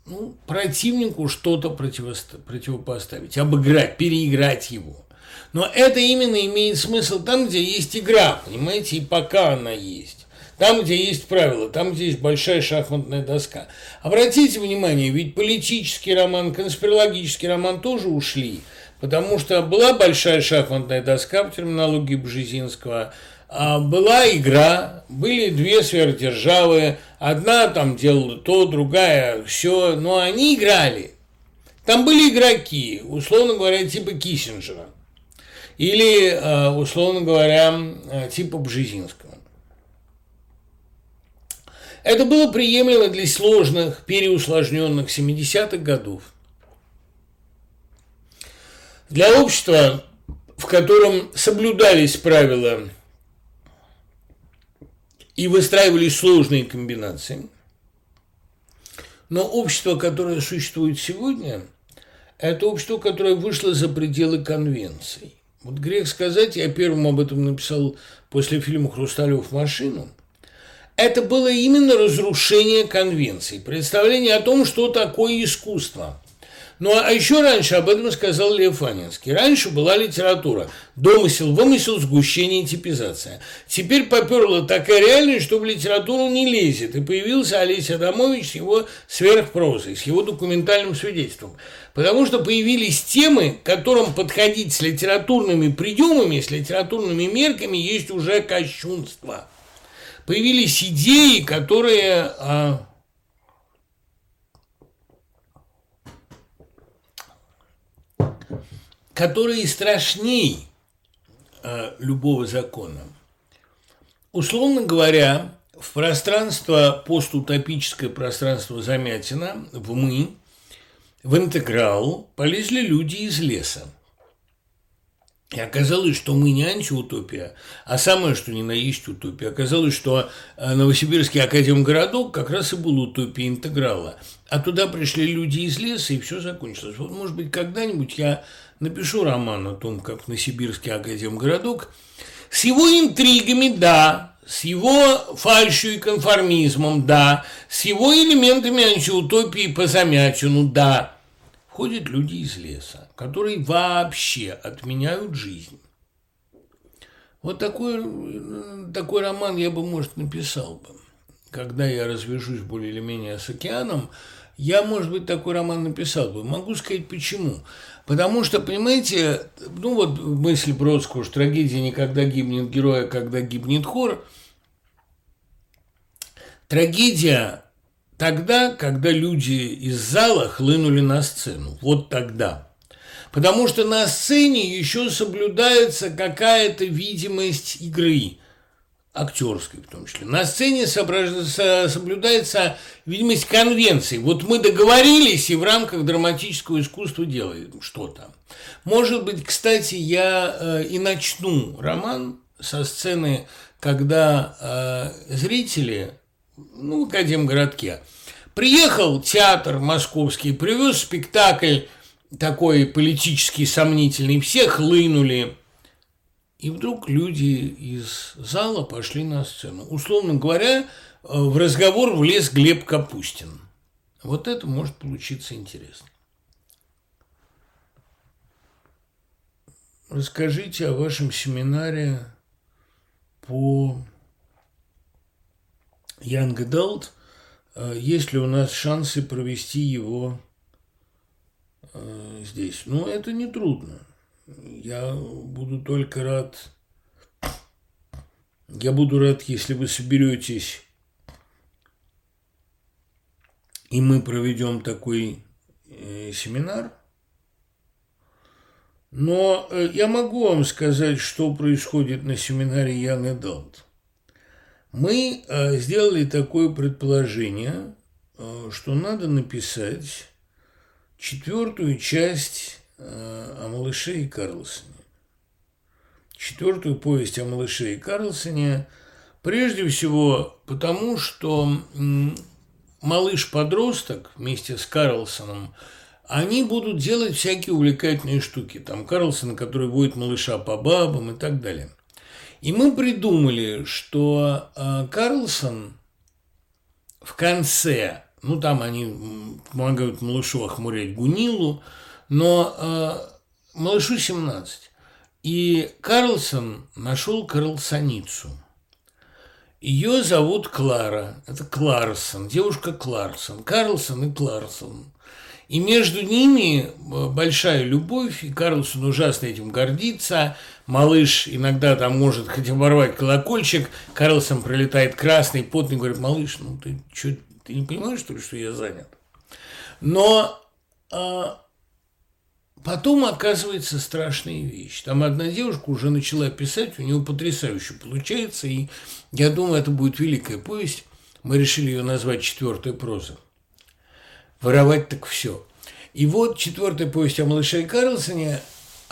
ну, противнику что-то противопоставить, обыграть, переиграть его. Но это именно имеет смысл там, где есть игра, понимаете, и пока она есть. Там, где есть правила, там, где есть большая шахматная доска. Обратите внимание, ведь политический роман, конспирологический роман тоже ушли, потому что была большая шахматная доска в терминологии Бжезинского, а была игра, были две сверхдержавы, одна там делала то, другая все, но они играли. Там были игроки, условно говоря, типа Киссинджера. Или, э, условно говоря, э, типа Бжезинского. Это было приемлемо для сложных, переусложненных 70-х годов. Для общества, в котором соблюдались правила и выстраивались сложные комбинации, Но общество, которое существует сегодня, это общество, которое вышло за пределы конвенций. Вот грех сказать, я первым об этом написал после фильма «Хрусталев машину», это было именно разрушение конвенций, представление о том, что такое искусство. Ну, а еще раньше об этом сказал Лев Анинский. Раньше была литература. Домысел, вымысел, сгущение, типизация. Теперь поперла такая реальность, что в литературу не лезет. И появился Олеся Адамович с его сверхпрозой, с его документальным свидетельством. Потому что появились темы, которым подходить с литературными приемами, с литературными мерками есть уже кощунство. Появились идеи, которые а, которые страшней э, любого закона. Условно говоря, в пространство, постутопическое пространство Замятина, в «мы», в интеграл полезли люди из леса. И оказалось, что мы не антиутопия, а самое, что ни на есть утопия. Оказалось, что э, Новосибирский академгородок как раз и был утопией интеграла. А туда пришли люди из леса, и все закончилось. Вот, может быть, когда-нибудь я напишу роман о том, как на Сибирский академгородок с его интригами, да, с его фальшью и конформизмом, да, с его элементами антиутопии по замятину, да, ходят люди из леса, которые вообще отменяют жизнь. Вот такой, такой роман я бы, может, написал бы. Когда я развяжусь более или менее с океаном, я, может быть, такой роман написал бы. Могу сказать, почему. Потому что, понимаете, ну вот мысль Бродского, что трагедия никогда гибнет героя, когда гибнет хор. Трагедия тогда, когда люди из зала хлынули на сцену. Вот тогда. Потому что на сцене еще соблюдается какая-то видимость игры актерской в том числе. На сцене соблюдается видимость конвенции. Вот мы договорились и в рамках драматического искусства делаем что-то. Может быть, кстати, я э, и начну роман со сцены, когда э, зрители, ну, в Академгородке, приехал театр московский, привез спектакль такой политический сомнительный, все хлынули – и вдруг люди из зала пошли на сцену. Условно говоря, э, в разговор влез Глеб Капустин. Вот это может получиться интересно. Расскажите о вашем семинаре по Young Adult. Э, есть ли у нас шансы провести его э, здесь? Ну, это не трудно. Я буду только рад, я буду рад, если вы соберетесь, и мы проведем такой э, семинар. Но э, я могу вам сказать, что происходит на семинаре Young Adult. Мы э, сделали такое предположение, что надо написать четвертую часть о малыше и Карлсоне. Четвертую повесть о малыше и Карлсоне прежде всего потому, что малыш-подросток вместе с Карлсоном они будут делать всякие увлекательные штуки. Там Карлсон, который водит малыша по бабам и так далее. И мы придумали, что э, Карлсон в конце, ну там они помогают малышу охмурять Гунилу, но э, малышу 17. И Карлсон нашел карлсоницу. Ее зовут Клара. Это Кларсон, девушка Кларсон. Карлсон и Кларсон. И между ними э, большая любовь, и Карлсон ужасно этим гордится. Малыш иногда там может хоть оборвать колокольчик. Карлсон пролетает красный, потный, говорит, малыш, ну ты что, ты не понимаешь, что ли, что я занят? Но а, Потом оказывается страшная вещь. Там одна девушка уже начала писать, у нее потрясающе получается, и я думаю, это будет великая повесть. Мы решили ее назвать «Четвертая проза». Воровать так все. И вот четвертая повесть о малыше Карлсоне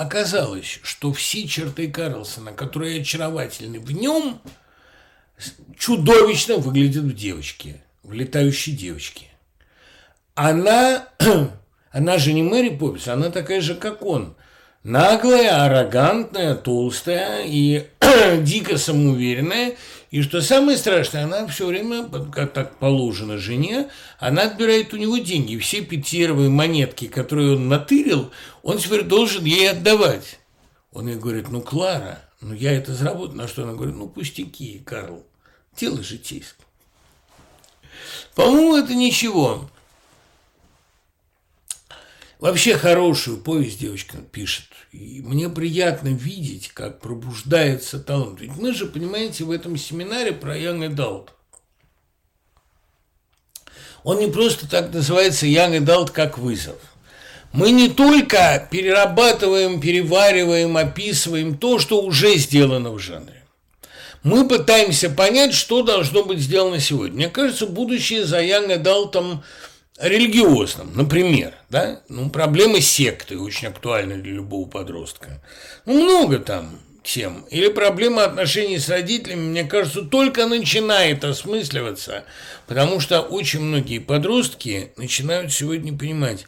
оказалось, что все черты Карлсона, которые очаровательны в нем, чудовищно выглядят в девочке, в летающей девочке. она, она же не Мэри Поппинс, она такая же, как он. Наглая, аррогантная, толстая и дико самоуверенная. И что самое страшное, она все время, как так положено жене, она отбирает у него деньги. Все пятировые монетки, которые он натырил, он теперь должен ей отдавать. Он ей говорит, ну, Клара, ну, я это заработал. На что она говорит, ну, пустяки, Карл, дело житейское. По-моему, это ничего. Вообще хорошую повесть девочка пишет. И мне приятно видеть, как пробуждается талант. Ведь мы же, понимаете, в этом семинаре про Young Adult. Он не просто так называется Young Adult как вызов. Мы не только перерабатываем, перевариваем, описываем то, что уже сделано в жанре. Мы пытаемся понять, что должно быть сделано сегодня. Мне кажется, будущее за Young Adult религиозном, например, да, ну, проблемы секты очень актуальны для любого подростка. Ну, много там тем. Или проблема отношений с родителями, мне кажется, только начинает осмысливаться, потому что очень многие подростки начинают сегодня понимать,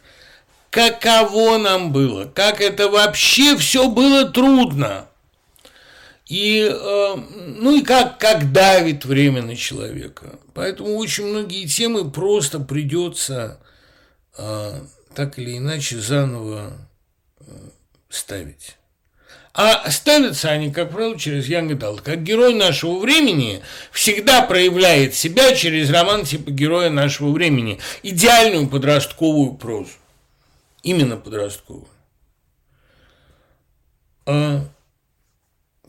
каково нам было, как это вообще все было трудно. И, э, ну и как, как давит время на человека. Поэтому очень многие темы просто придется э, так или иначе заново э, ставить. А ставятся они, как правило, через Young Adult. Как герой нашего времени всегда проявляет себя через роман типа героя нашего времени. Идеальную подростковую прозу. Именно подростковую. А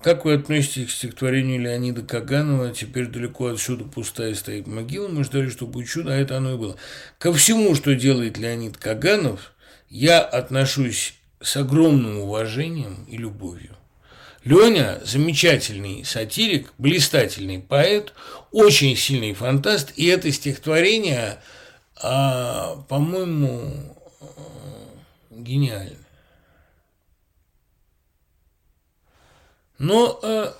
как вы относитесь к стихотворению Леонида Каганова «Теперь далеко отсюда пустая стоит могила, мы ждали, что будет чудо, а это оно и было». Ко всему, что делает Леонид Каганов, я отношусь с огромным уважением и любовью. Леня – замечательный сатирик, блистательный поэт, очень сильный фантаст, и это стихотворение, а, по-моему, гениально. Но, э,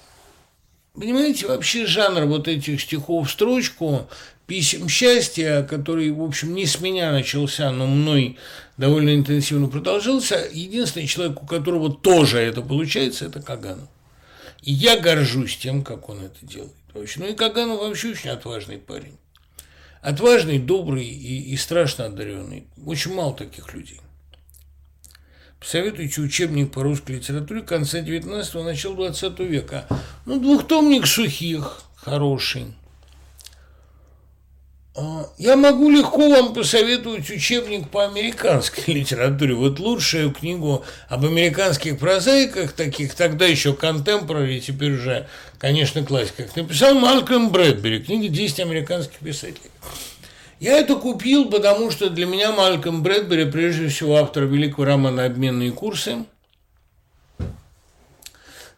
понимаете, вообще жанр вот этих стихов в строчку, писем счастья, который, в общем, не с меня начался, но мной довольно интенсивно продолжался, единственный человек, у которого тоже это получается, это Каганов. И я горжусь тем, как он это делает. Вообще. Ну и Каганов вообще очень отважный парень. Отважный, добрый и, и страшно одаренный. Очень мало таких людей. Советуйте учебник по русской литературе конца 19-го, начала 20 века. Ну, двухтомник сухих, хороший. А, я могу легко вам посоветовать учебник по американской литературе. Вот лучшую книгу об американских прозаиках, таких тогда еще контемпорари, теперь уже, конечно, классиках, написал Малкольм Брэдбери, книга «10 американских писателей». Я это купил, потому что для меня Мальком Брэдбери, прежде всего, автор великого романа «Обменные курсы»,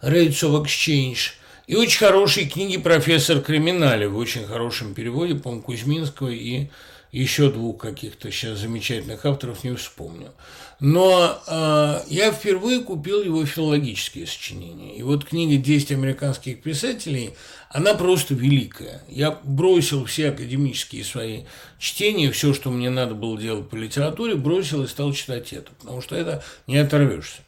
«Rates of Exchange», и очень хорошие книги «Профессор Криминале» в очень хорошем переводе, по-моему, Кузьминского и еще двух каких-то сейчас замечательных авторов не вспомню. Но э, я впервые купил его филологические сочинения. И вот книга «10 американских писателей», она просто великая. Я бросил все академические свои чтения, все, что мне надо было делать по литературе, бросил и стал читать это, потому что это не оторвешься.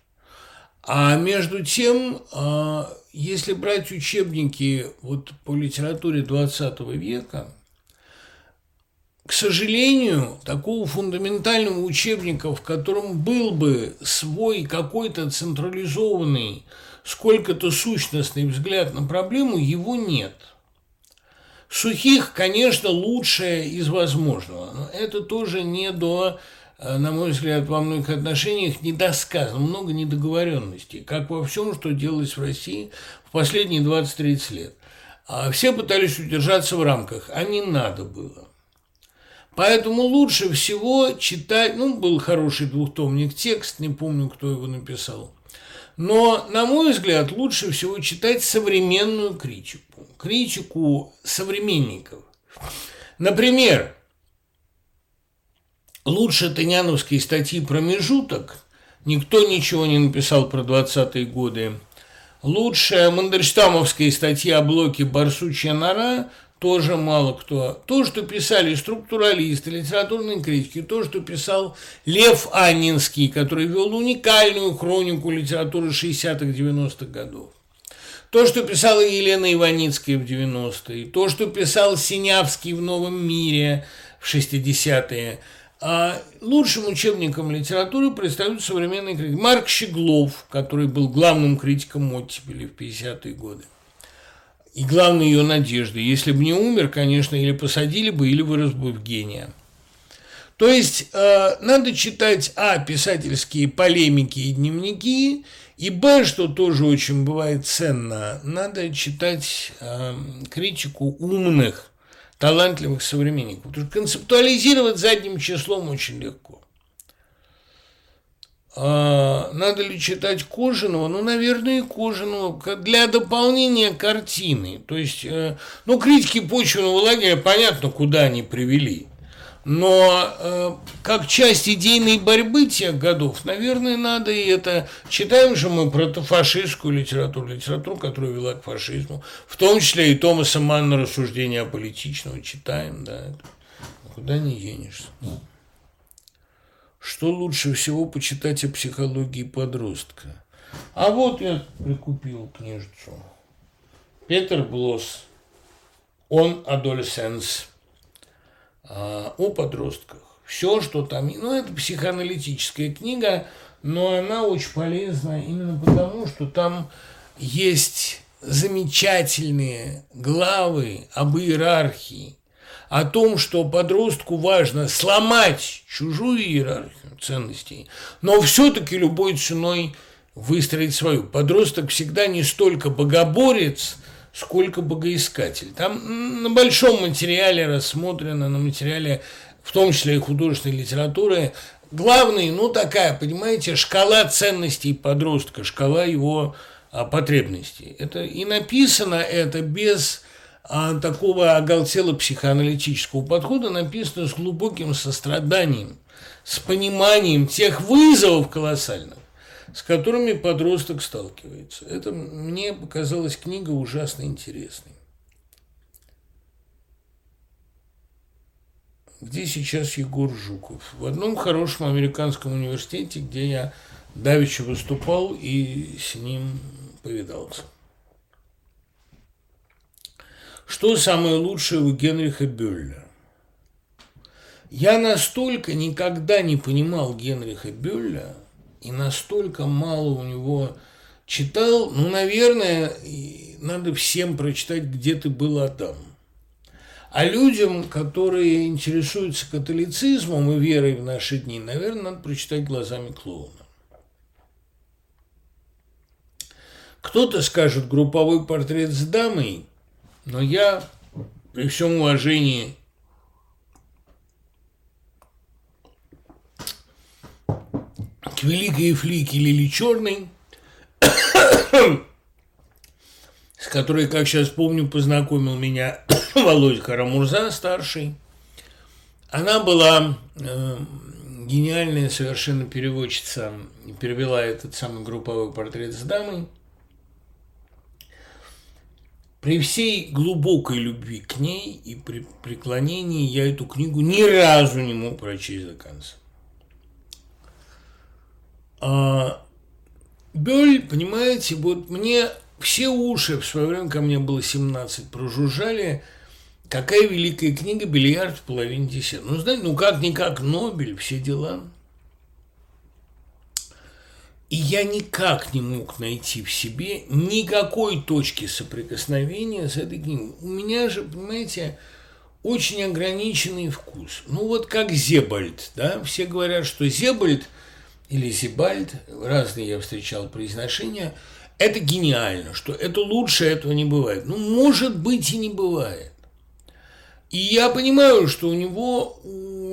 А между тем, э, если брать учебники вот по литературе 20 века – к сожалению, такого фундаментального учебника, в котором был бы свой какой-то централизованный, сколько-то сущностный взгляд на проблему, его нет. Сухих, конечно, лучшее из возможного, но это тоже не до, э, на мой взгляд, во многих отношениях недосказано, много недоговоренностей, как во всем, что делалось в России в последние 20-30 лет. А все пытались удержаться в рамках, а не надо было. Поэтому лучше всего читать, ну, был хороший двухтомник текст, не помню, кто его написал. Но, на мой взгляд, лучше всего читать современную критику, критику современников. Например, лучше Таняновской статьи «Промежуток» никто ничего не написал про 20-е годы. Лучшая Мандельштамовская статья о блоке «Барсучья нора» тоже мало кто. То, что писали структуралисты, литературные критики, то, что писал Лев Аннинский, который вел уникальную хронику литературы 60-х, 90-х годов. То, что писала Елена Иваницкая в 90-е, то, что писал Синявский в «Новом мире» в 60-е, а лучшим учебником литературы представляют современные критики. Марк Щеглов, который был главным критиком оттепели в 50-е годы. И главной ее надежды. Если бы не умер, конечно, или посадили бы, или вырос бы в гения. То есть э, надо читать а. писательские полемики и дневники, и б. что тоже очень бывает ценно, надо читать э, критику умных, талантливых современников. Потому что концептуализировать задним числом очень легко. А, надо ли читать Кожаного? Ну, наверное, Кожаного для дополнения картины. То есть, э, ну, критики почвенного лагеря, понятно, куда они привели. Но э, как часть идейной борьбы тех годов, наверное, надо и это. Читаем же мы протофашистскую литературу, литературу, которая вела к фашизму, в том числе и Томаса Манна «Рассуждения о политичного» читаем, да. Куда не денешься. Что лучше всего почитать о психологии подростка? А вот я прикупил книжицу. Петер Блосс. Он адолесценс. А, о подростках. Все, что там, ну, это психоаналитическая книга, но она очень полезна именно потому, что там есть замечательные главы об иерархии, о том, что подростку важно сломать чужую иерархию ценностей, но все-таки любой ценой выстроить свою. Подросток всегда не столько богоборец, сколько богоискатель. Там на большом материале рассмотрено, на материале, в том числе и художественной литературы, главный, ну такая, понимаете, шкала ценностей подростка, шкала его а, потребностей. Это и написано это без а, такого оголтело психоаналитического подхода, написано с глубоким состраданием, с пониманием тех вызовов колоссальных, с которыми подросток сталкивается. Это мне показалась книга ужасно интересной. Где сейчас Егор Жуков? В одном хорошем американском университете, где я давеча выступал и с ним повидался. Что самое лучшее у Генриха Бюллера? Я настолько никогда не понимал Генриха Бюлля и настолько мало у него читал, ну, наверное, надо всем прочитать «Где ты был, Адам». А людям, которые интересуются католицизмом и верой в наши дни, наверное, надо прочитать глазами клоуна. Кто-то скажет групповой портрет с дамой, но я при всем уважении к великой флике Лили Черной, с которой, как сейчас помню, познакомил меня Володя Карамурза, старший. Она была э, гениальная совершенно переводчица, перевела этот самый групповой портрет с дамой. При всей глубокой любви к ней и при преклонении я эту книгу ни разу не мог прочесть до конца. А Бёль, понимаете, вот мне все уши в свое время, ко мне было 17, прожужжали, какая великая книга «Бильярд в половине десятого». Ну, знаете, ну как-никак Нобель, все дела – и я никак не мог найти в себе никакой точки соприкосновения с этой книгой. У меня же, понимаете, очень ограниченный вкус. Ну вот как Зебальд, да, все говорят, что Зебальд или Зебальд, разные я встречал произношения, это гениально, что это лучше этого не бывает. Ну, может быть и не бывает. И я понимаю, что у него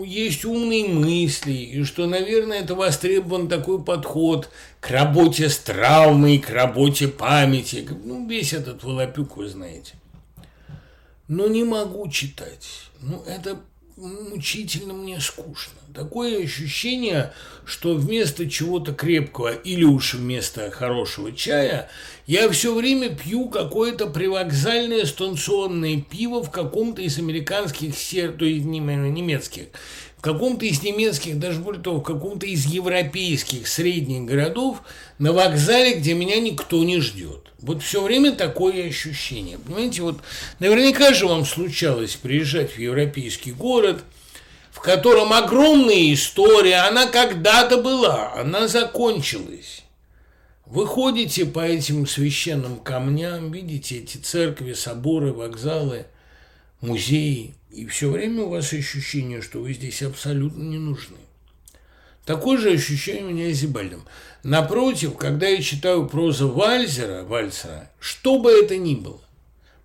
есть умные мысли, и что, наверное, это востребован такой подход к работе с травмой, к работе памяти. Ну, весь этот волопюк вы знаете. Но не могу читать. Ну, это мучительно мне скучно. Такое ощущение, что вместо чего-то крепкого или уж вместо хорошего чая я все время пью какое-то привокзальное станционное пиво в каком-то из американских сер, то есть немецких, каком-то из немецких, даже более того, в каком-то из европейских средних городов на вокзале, где меня никто не ждет. Вот все время такое ощущение. Понимаете, вот наверняка же вам случалось приезжать в европейский город, в котором огромная история, она когда-то была, она закончилась. Вы ходите по этим священным камням, видите эти церкви, соборы, вокзалы, музеи, и все время у вас ощущение, что вы здесь абсолютно не нужны. Такое же ощущение у меня и Зибальдом. Напротив, когда я читаю прозу Вальзера, Вальцера, что бы это ни было,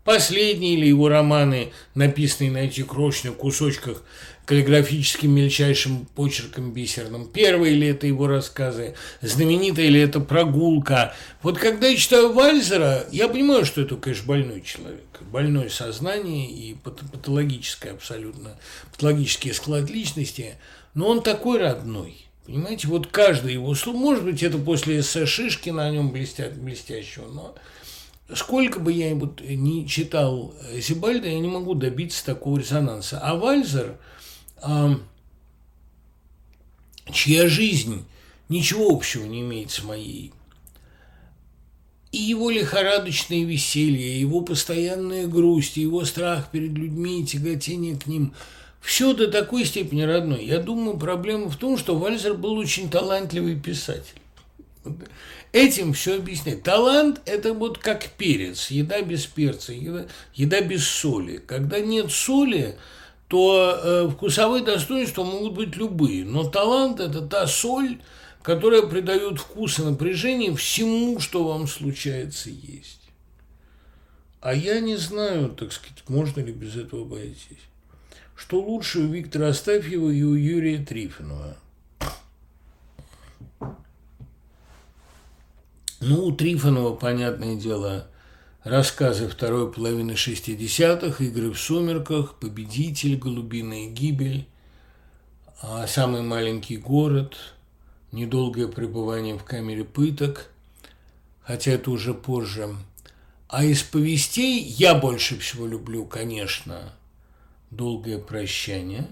последние или его романы, написанные на этих крошечных кусочках каллиграфическим мельчайшим почерком бисерным, первые ли это его рассказы, знаменитая ли это прогулка. Вот когда я читаю Вальзера, я понимаю, что это, конечно, больной человек, больное сознание и патологическое абсолютно, патологический склад личности, но он такой родной – Понимаете, вот каждый его слово, может быть, это после эссе Шишкина о нем блестят, блестящего, но сколько бы я вот не читал Зибальда, я не могу добиться такого резонанса. А Вальзер, чья жизнь ничего общего не имеет с моей, и его лихорадочное веселье, его постоянная грусть, его страх перед людьми, тяготение к ним – все до такой степени родной. Я думаю, проблема в том, что Вальзер был очень талантливый писатель. Этим все объясняет. Талант – это вот как перец, еда без перца, еда, еда без соли. Когда нет соли, то э, вкусовые достоинства могут быть любые. Но талант – это та соль, которая придает вкус и напряжение всему, что вам случается есть. А я не знаю, так сказать, можно ли без этого обойтись что лучше у Виктора Астафьева и у Юрия Трифонова. Ну, у Трифонова, понятное дело, рассказы второй половины 60-х, «Игры в сумерках», «Победитель», «Голубиная гибель», а «Самый маленький город», «Недолгое пребывание в камере пыток», хотя это уже позже. А из повестей я больше всего люблю, конечно, долгое прощание.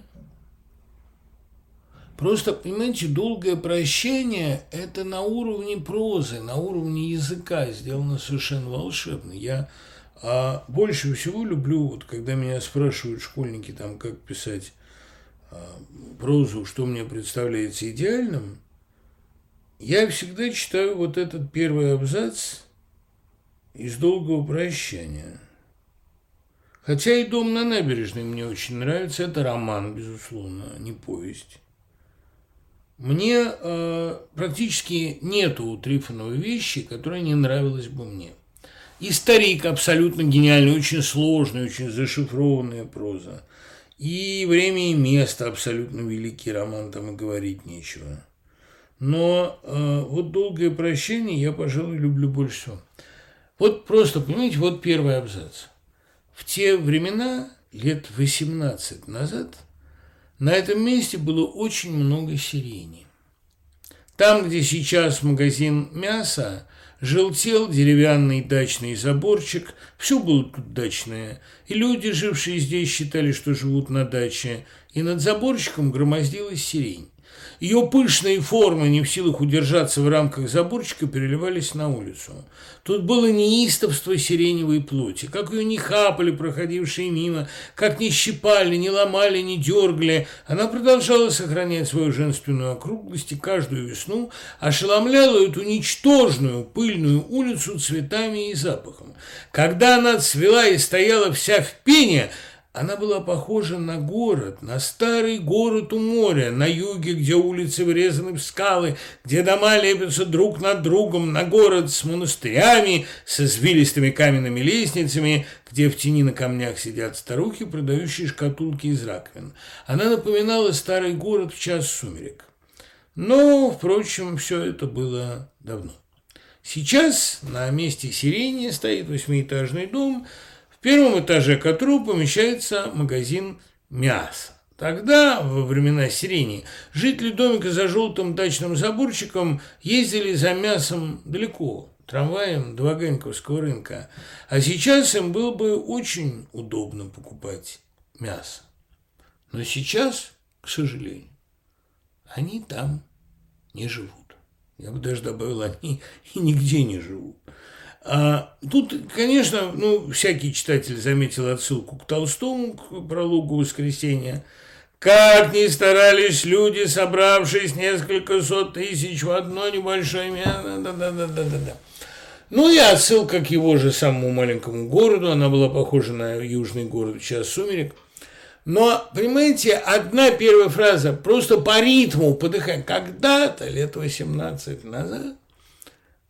Просто, понимаете, долгое прощание – это на уровне прозы, на уровне языка сделано совершенно волшебно. Я а, больше всего люблю, вот, когда меня спрашивают школьники, там, как писать а, прозу, что мне представляется идеальным, я всегда читаю вот этот первый абзац из «Долгого прощания». Хотя и «Дом на набережной» мне очень нравится. Это роман, безусловно, а не повесть. Мне э, практически нету у Трифонова вещи, которая не нравилась бы мне. И «Старик» абсолютно гениальный, очень сложный, очень зашифрованная проза. И «Время и место» абсолютно великий роман, там и говорить нечего. Но э, вот «Долгое прощение» я, пожалуй, люблю больше всего. Вот просто, понимаете, вот первый абзац – в те времена, лет 18 назад, на этом месте было очень много сирени. Там, где сейчас магазин мяса, желтел деревянный дачный заборчик, все было тут дачное, и люди, жившие здесь, считали, что живут на даче, и над заборчиком громоздилась сирень. Ее пышные формы, не в силах удержаться в рамках заборчика, переливались на улицу. Тут было неистовство сиреневой плоти, как ее не хапали проходившие мимо, как не щипали, не ломали, не дергали. Она продолжала сохранять свою женственную округлость и каждую весну ошеломляла эту ничтожную пыльную улицу цветами и запахом. Когда она цвела и стояла вся в пене, она была похожа на город, на старый город у моря, на юге, где улицы врезаны в скалы, где дома лепятся друг над другом, на город с монастырями, с извилистыми каменными лестницами, где в тени на камнях сидят старухи, продающие шкатулки из раковин. Она напоминала старый город в час сумерек. Но, впрочем, все это было давно. Сейчас на месте сирени стоит восьмиэтажный дом – в первом этаже которого помещается магазин мяса. Тогда, во времена сирени, жители домика за желтым дачным заборчиком ездили за мясом далеко, трамваем до Ваганьковского рынка. А сейчас им было бы очень удобно покупать мясо. Но сейчас, к сожалению, они там не живут. Я бы даже добавил, они и нигде не живут. А тут, конечно, ну, всякий читатель заметил отсылку к Толстому, к прологу «Воскресенья», как ни старались люди, собравшись несколько сот тысяч в одно небольшое место. Да, да, да, да, да, да. Ну и отсылка к его же самому маленькому городу. Она была похожа на южный город в час сумерек. Но, понимаете, одна первая фраза просто по ритму подыхать. Когда-то, лет 18 назад,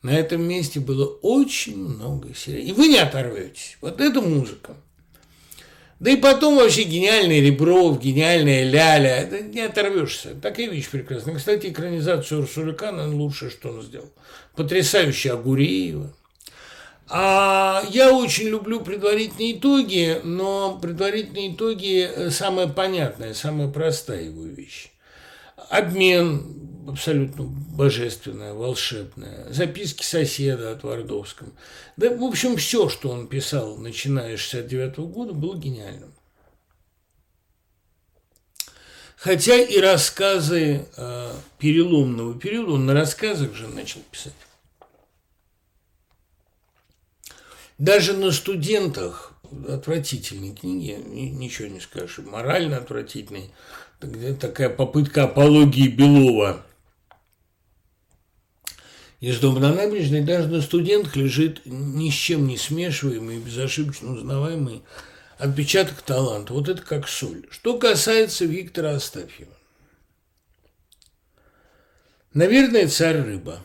на этом месте было очень много серий. И вы не оторветесь. Вот это музыка. Да и потом вообще гениальный Ребров, гениальная Ляля. Это не оторвешься. Вещь прекрасная. Кстати, экранизацию Урсуликана лучшее, что он сделал. Потрясающая Агуреева. А я очень люблю предварительные итоги, но предварительные итоги самая понятная, самая простая его вещь. Обмен, абсолютно божественное, волшебное. Записки соседа от Твардовском. Да, в общем, все, что он писал, начиная с 69 -го года, было гениальным. Хотя и рассказы э, переломного периода, он на рассказах же начал писать. Даже на студентах отвратительные книги, ничего не скажешь, морально отвратительные. Такая попытка апологии Белова – из дома на набережной даже на студентах лежит ни с чем не смешиваемый, безошибочно узнаваемый отпечаток таланта. Вот это как соль. Что касается Виктора Астафьева. Наверное, царь рыба.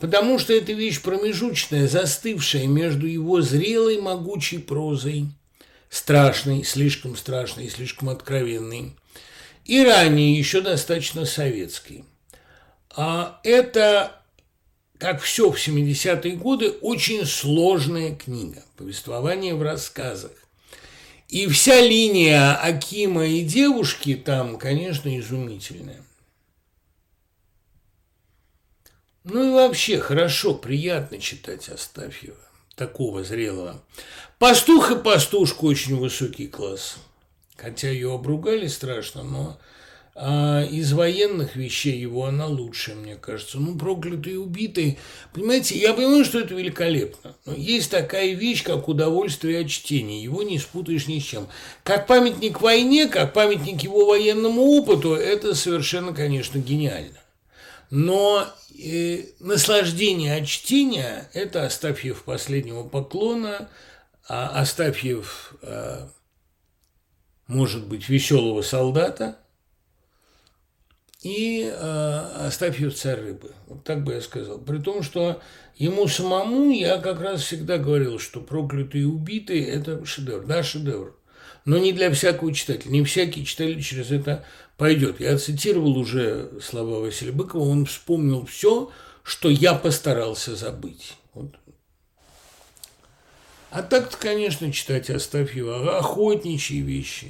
Потому что это вещь промежуточная, застывшая между его зрелой могучей прозой, страшной, слишком страшной, слишком откровенной, и ранее еще достаточно советской. А это, как все в 70-е годы, очень сложная книга, повествование в рассказах. И вся линия Акима и девушки там, конечно, изумительная. Ну и вообще хорошо, приятно читать Астафьева, такого зрелого. Пастух и пастушка очень высокий класс. Хотя ее обругали страшно, но а из военных вещей его она лучшая, мне кажется. Ну, проклятый и убитый. Понимаете, я понимаю, что это великолепно. Но есть такая вещь, как удовольствие от чтения. Его не спутаешь ни с чем. Как памятник войне, как памятник его военному опыту, это совершенно, конечно, гениально. Но э, наслаждение от чтения – это Остафьев последнего поклона, а Остафьев, э, может быть, веселого солдата – и э, Астафьев царь рыбы. Вот так бы я сказал. При том, что ему самому я как раз всегда говорил, что проклятые и убитые – это шедевр. Да, шедевр. Но не для всякого читателя. Не всякий читатель через это пойдет. Я цитировал уже слова Василия Быкова. Он вспомнил все, что я постарался забыть. Вот. А так-то, конечно, читать Астафьева охотничьи вещи,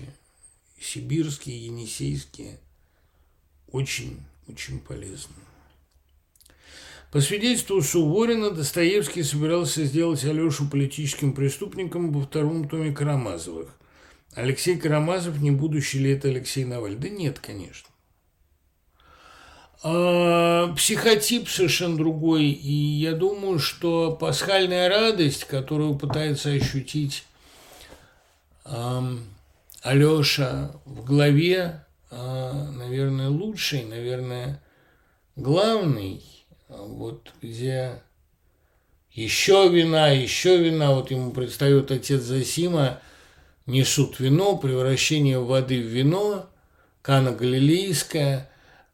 сибирские, енисейские – очень, очень полезно. По свидетельству Суворина, Достоевский собирался сделать Алешу политическим преступником во втором томе Карамазовых. Алексей Карамазов не будущий ли это Алексей Наваль? Да нет, конечно. А, психотип совершенно другой, и я думаю, что пасхальная радость, которую пытается ощутить а, Алеша в главе наверное, лучший, наверное, главный, вот где еще вина, еще вина, вот ему предстает отец Засима, несут вино, превращение воды в вино, Кана Галилейская.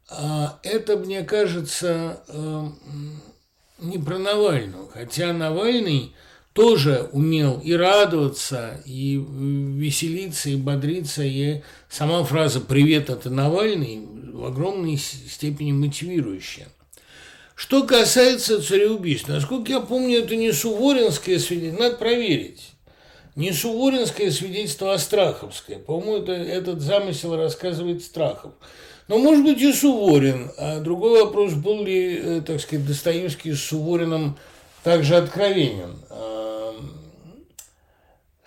А это, мне кажется, не про Навального, хотя Навальный – тоже умел и радоваться, и веселиться, и бодриться. И сама фраза «Привет, это Навальный» в огромной степени мотивирующая. Что касается цареубийств, насколько я помню, это не суворинское свидетельство, надо проверить. не суворинское свидетельство, а страховское. По-моему, это, этот замысел рассказывает Страхов. Но, может быть, и Суворин. А другой вопрос, был ли, э, так сказать, Достоевский с Сувориным также откровенен.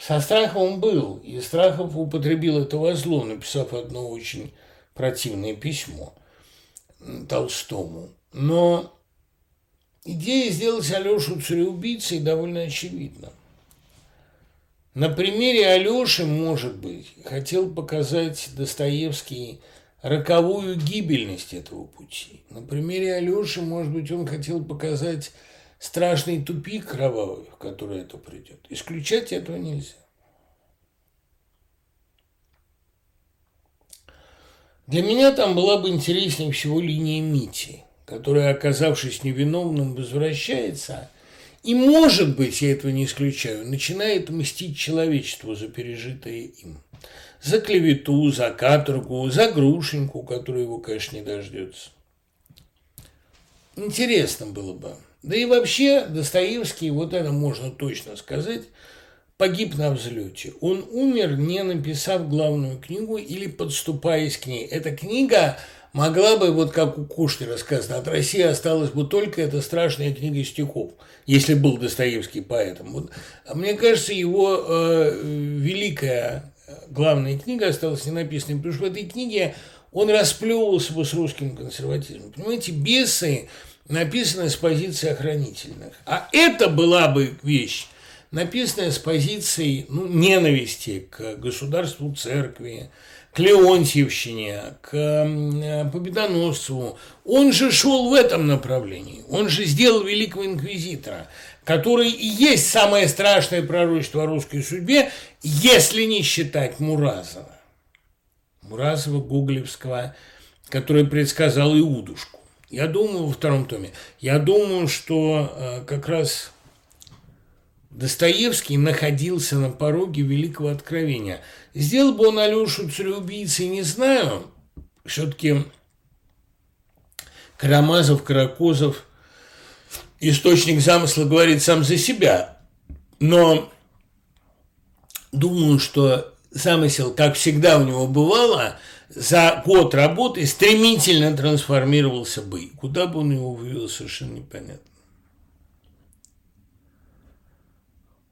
Со Страховым был, и Страхов употребил это во зло, написав одно очень противное письмо Толстому. Но идея сделать Алешу цареубийцей довольно очевидна. На примере Алеши, может быть, хотел показать Достоевский роковую гибельность этого пути. На примере Алеши, может быть, он хотел показать страшный тупик кровавый, в который это придет. Исключать этого нельзя. Для меня там была бы интереснее всего линия Мити, которая, оказавшись невиновным, возвращается и, может быть, я этого не исключаю, начинает мстить человечеству за пережитое им – за клевету, за каторгу, за грушеньку, которую его, конечно, не дождется. Интересно было бы. Да и вообще Достоевский, вот это можно точно сказать, погиб на взлете. Он умер, не написав главную книгу или подступаясь к ней. Эта книга могла бы, вот как у Кушнера сказано, от России осталась бы только эта страшная книга стихов, если был Достоевский поэтом. Вот, а мне кажется, его э, великая главная книга осталась не написанной, потому что в этой книге он расплевывался бы с русским консерватизмом. Понимаете, бесы написаны с позиции охранительных. А это была бы вещь, написанная с позиции ну, ненависти к государству церкви, к Леонтьевщине, к Победоносцеву. Он же шел в этом направлении. Он же сделал великого инквизитора который и есть самое страшное пророчество о русской судьбе, если не считать Муразова. Муразова, Гоголевского, который предсказал Иудушку. Я думаю, во втором томе, я думаю, что э, как раз Достоевский находился на пороге великого откровения. Сделал бы он Алешу цареубийцей, не знаю. Все-таки Карамазов, Каракозов – источник замысла говорит сам за себя. Но думаю, что замысел, как всегда у него бывало, за год работы стремительно трансформировался бы. Куда бы он его вывел, совершенно непонятно.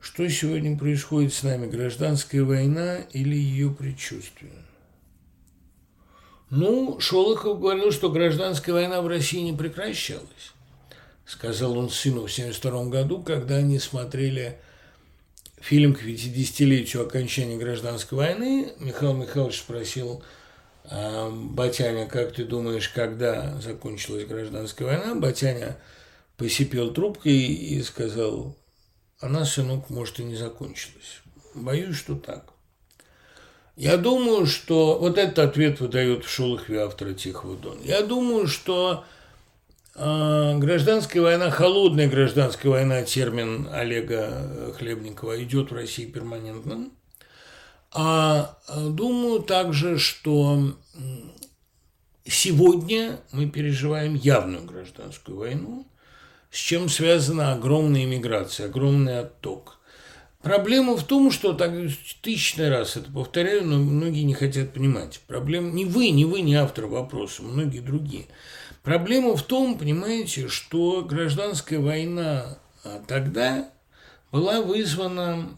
Что сегодня происходит с нами, гражданская война или ее предчувствие? Ну, Шолохов говорил, что гражданская война в России не прекращалась сказал он сыну в 1972 году, когда они смотрели фильм к 50-летию окончания гражданской войны. Михаил Михайлович спросил Батяня, как ты думаешь, когда закончилась гражданская война? Батяня посипел трубкой и сказал, она, сынок, может, и не закончилась. Боюсь, что так. Я думаю, что... Вот этот ответ выдает в Шолохове автора Тихого Дона. Я думаю, что а, гражданская война, холодная гражданская война, термин Олега Хлебникова, идет в России перманентно. А, а думаю также, что сегодня мы переживаем явную гражданскую войну, с чем связана огромная иммиграция, огромный отток. Проблема в том, что, так тысячный раз это повторяю, но многие не хотят понимать. Проблема не вы, не вы, не автор вопроса, многие другие – Проблема в том, понимаете, что гражданская война а, тогда была вызвана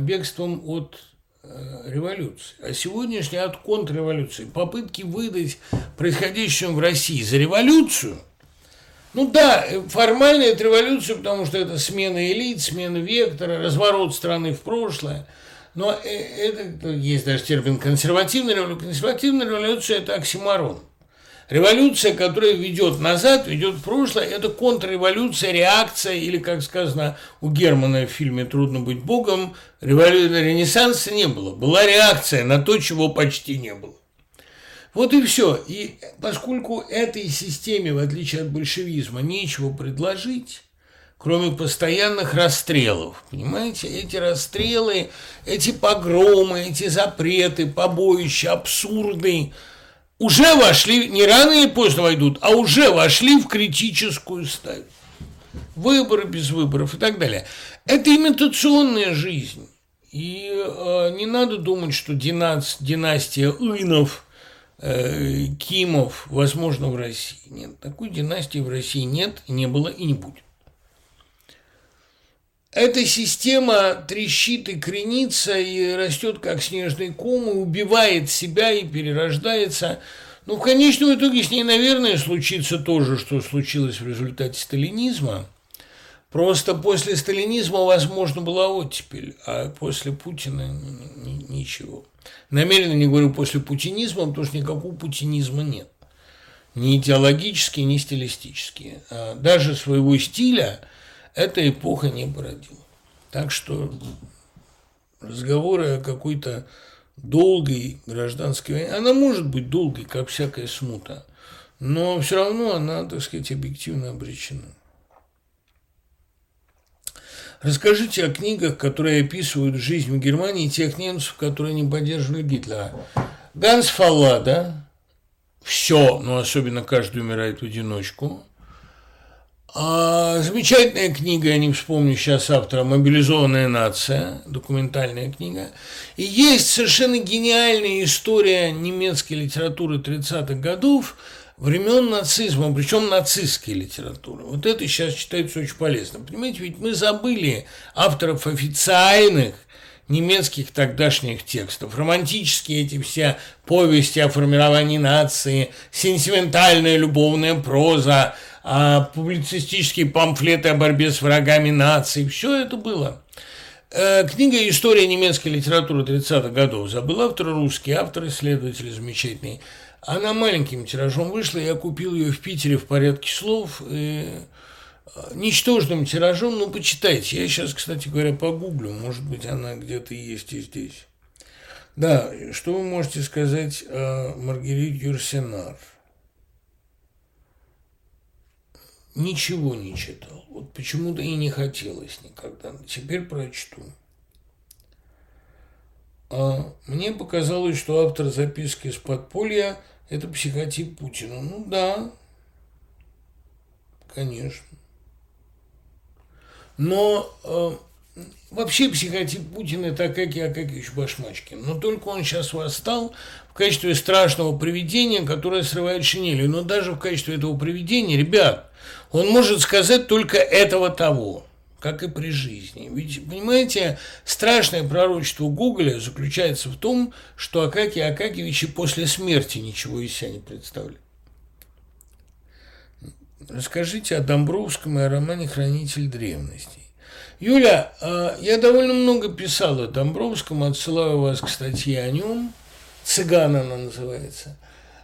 бегством от э, революции, а сегодняшняя от контрреволюции. Попытки выдать происходящему в России за революцию, ну да, формально это революция, потому что это смена элит, смена вектора, разворот страны в прошлое. Но э, это, есть даже термин консервативная революция. Консервативная революция – это оксиморон. Революция, которая ведет назад, ведет в прошлое, это контрреволюция, реакция, или, как сказано у Германа в фильме «Трудно быть богом», революции, ренессанса не было. Была реакция на то, чего почти не было. Вот и все. И поскольку этой системе, в отличие от большевизма, нечего предложить, кроме постоянных расстрелов. Понимаете, эти расстрелы, эти погромы, эти запреты, побоища, абсурды – уже вошли, не рано или поздно войдут, а уже вошли в критическую стадию. Выборы без выборов и так далее. Это имитационная жизнь. И э, не надо думать, что динас, династия Инов, э, Кимов возможно в России. Нет, такой династии в России нет, не было и не будет. Эта система трещит и кренится, и растет как снежный ком, и убивает себя, и перерождается. Ну, в конечном итоге с ней, наверное, случится то же, что случилось в результате сталинизма – Просто после сталинизма возможно была оттепель, а после Путина ничего. Намеренно не говорю после путинизма, потому что никакого путинизма нет. Ни идеологически, ни стилистически. А даже своего стиля эта эпоха не породила. Так что разговоры о какой-то долгой гражданской войне, она может быть долгой, как всякая смута, но все равно она, так сказать, объективно обречена. Расскажите о книгах, которые описывают жизнь в Германии тех немцев, которые не поддерживали Гитлера. Ганс Фаллада, все, но особенно каждый умирает в одиночку. А, замечательная книга, я не вспомню сейчас автора, «Мобилизованная нация», документальная книга. И есть совершенно гениальная история немецкой литературы 30-х годов – времен нацизма, причем нацистской литературы. Вот это сейчас считается очень полезным. Понимаете, ведь мы забыли авторов официальных немецких тогдашних текстов. Романтические эти все повести о формировании нации, сентиментальная любовная проза, а публицистические памфлеты о борьбе с врагами нации. Все это было. Э, книга «История немецкой литературы 30-х годов» забыл автор русский, автор исследователь замечательный – она маленьким тиражом вышла, я купил ее в Питере в порядке слов. И э, ничтожным тиражом, ну, почитайте. Я сейчас, кстати говоря, погуглю, может быть, она где-то есть и здесь. Да, что вы можете сказать о Маргарите Юрсенар? Ничего не читал. Вот почему-то и не хотелось никогда. Теперь прочту. А мне показалось, что автор записки из подполья – это психотип Путина. Ну да, конечно. Но э, вообще психотип Путина – это Акакий Акакевич Башмачкин. Но только он сейчас восстал в качестве страшного привидения, которое срывает шинели. Но даже в качестве этого привидения, ребят, он может сказать только этого того – как и при жизни. Ведь, понимаете, страшное пророчество Гоголя заключается в том, что Акакий Акакевич и после смерти ничего из себя не представляет. Расскажите о Домбровском и о романе «Хранитель древностей». Юля, а, я довольно много писал о Домбровском, отсылаю вас к статье о нем. «Цыган» она называется.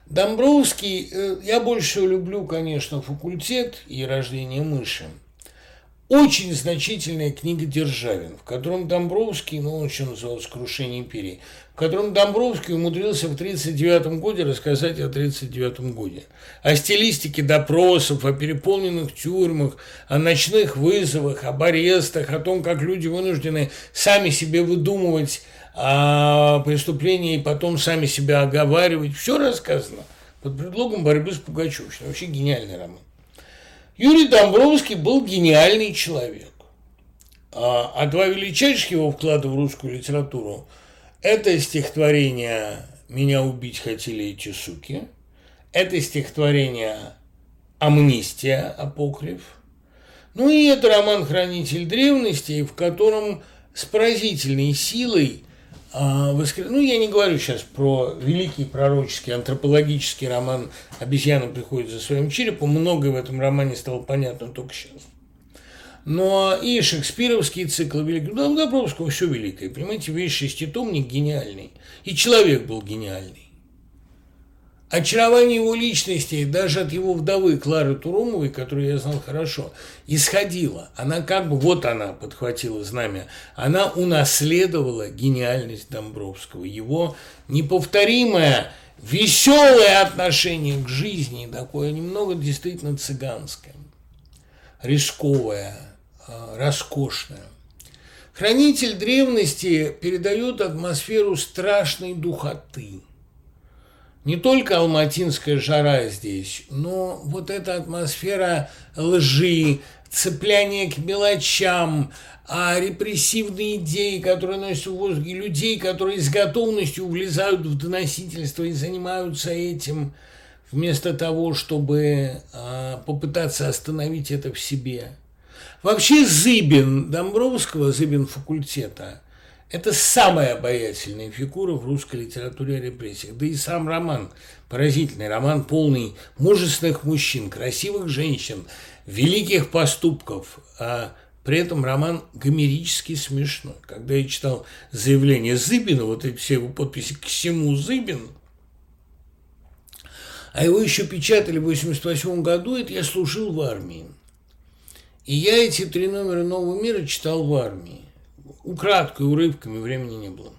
Домбровский, э, я больше люблю, конечно, факультет и рождение мыши – очень значительная книга Державин, в котором Домбровский, ну, он еще назывался «Крушение империи», в котором Домбровский умудрился в 1939 году рассказать о 1939 году. О стилистике допросов, о переполненных тюрьмах, о ночных вызовах, об арестах, о том, как люди вынуждены сами себе выдумывать о преступлении потом сами себя оговаривать. Все рассказано под предлогом борьбы с Пугачевщиной. Вообще гениальный роман. Юрий Домбровский был гениальный человек. А, а два величайших его вклада в русскую литературу – это стихотворение «Меня убить хотели эти суки», это стихотворение «Амнистия» апокриф, ну и это роман «Хранитель древностей», в котором с поразительной силой воскр... Ну, я не говорю сейчас про великий пророческий антропологический роман «Обезьяна приходит за своим черепом». Многое в этом романе стало понятно только сейчас. Но и шекспировские циклы великие. Ну, Добровского все великое. Понимаете, весь шеститомник гениальный. И человек был гениальный. Очарование его личности, даже от его вдовы Клары Турумовой, которую я знал хорошо, исходило. Она как бы, вот она подхватила знамя, она унаследовала гениальность Домбровского, его неповторимое, веселое отношение к жизни, такое немного действительно цыганское, рисковое, а, роскошное. Хранитель древности передает атмосферу страшной духоты – не только алматинская жара здесь, но вот эта атмосфера лжи, цепляние к мелочам, а репрессивные идеи, которые носят в воздухе, людей, которые с готовностью влезают в доносительство и занимаются этим, вместо того, чтобы а, попытаться остановить это в себе. Вообще Зыбин Домбровского, Зыбин факультета, это самая обаятельная фигура в русской литературе о репрессиях. Да и сам роман поразительный. Роман полный мужественных мужчин, красивых женщин, великих поступков. А при этом роман гомерически смешной. Когда я читал заявление Зыбина, вот эти все его подписи к всему Зыбин, а его еще печатали в 1988 году, это я служил в армии. И я эти три номера «Нового мира» читал в армии. Украдкой, урывками, времени не было.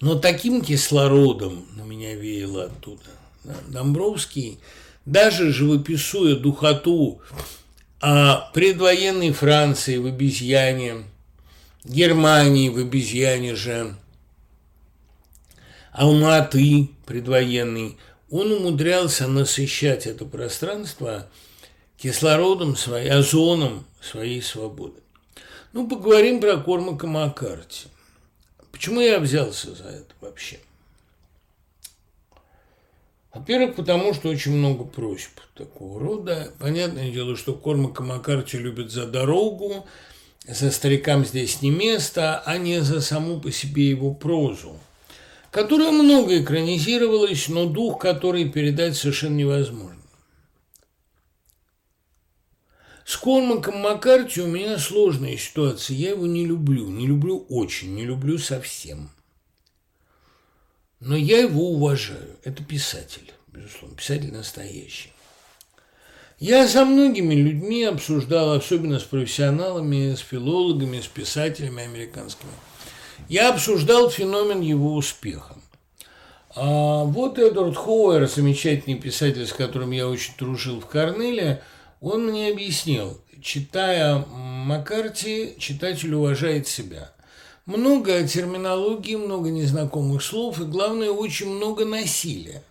Но таким кислородом на меня веяло оттуда. Домбровский, даже живописуя духоту а предвоенной Франции в обезьяне, Германии в обезьяне же, Алматы предвоенный, он умудрялся насыщать это пространство кислородом своей, озоном своей свободы. Ну, поговорим про Кормака Маккарти. Почему я взялся за это вообще? Во-первых, потому что очень много просьб такого рода. Понятное дело, что Кормака Маккарти любят за дорогу, за старикам здесь не место, а не за саму по себе его прозу, которая много экранизировалась, но дух который передать совершенно невозможно. С Кормаком Маккарти у меня сложная ситуация. Я его не люблю. Не люблю очень, не люблю совсем. Но я его уважаю. Это писатель, безусловно, писатель настоящий. Я со многими людьми обсуждал, особенно с профессионалами, с филологами, с писателями американскими. Я обсуждал феномен его успеха. А вот Эдвард Хоуэр, замечательный писатель, с которым я очень дружил в Корнеле, он мне объяснил, читая Маккарти, читатель уважает себя. Много терминологии, много незнакомых слов и, главное, очень много насилия.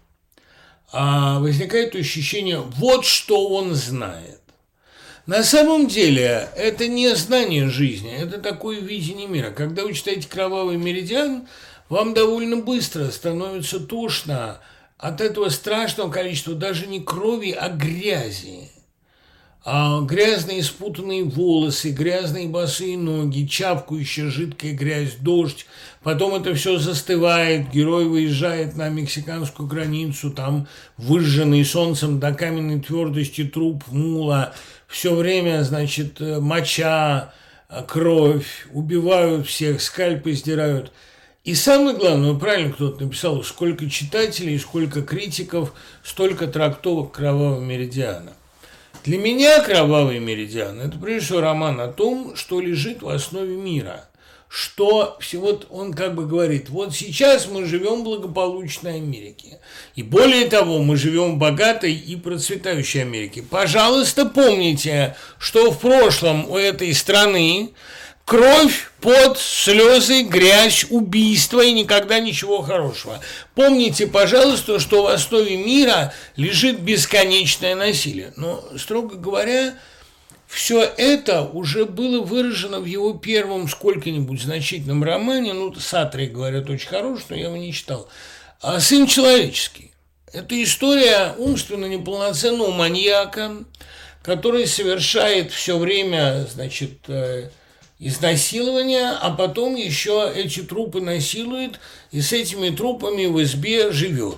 А возникает ощущение, вот что он знает. На самом деле это не знание жизни, это такое видение мира. Когда вы читаете «Кровавый меридиан», вам довольно быстро становится тошно от этого страшного количества даже не крови, а грязи а грязные спутанные волосы, грязные босые ноги, чавкающая жидкая грязь, дождь. Потом это все застывает, герой выезжает на мексиканскую границу, там выжженный солнцем до каменной твердости труп мула. Все время, значит, э, моча, э, кровь, убивают всех, скальпы сдирают. И самое главное, правильно кто-то написал, сколько читателей, сколько критиков, столько трактовок кровавого меридиана. Для меня «Кровавый меридиан» – это прежде всего роман о том, что лежит в основе мира. Что вот он как бы говорит, вот сейчас мы живем в благополучной Америке. И более того, мы живем в богатой и процветающей Америке. Пожалуйста, помните, что в прошлом у этой страны Кровь, пот, слезы, грязь, убийство и никогда ничего хорошего. Помните, пожалуйста, что в основе мира лежит бесконечное насилие. Но, строго говоря, все это уже было выражено в его первом сколько-нибудь значительном романе, ну, Сатри, говорят, очень хороший, но я его не читал, а «Сын человеческий». Это история умственно неполноценного маньяка, который совершает все время, значит, э, изнасилования, а потом еще эти трупы насилует и с этими трупами в избе живет.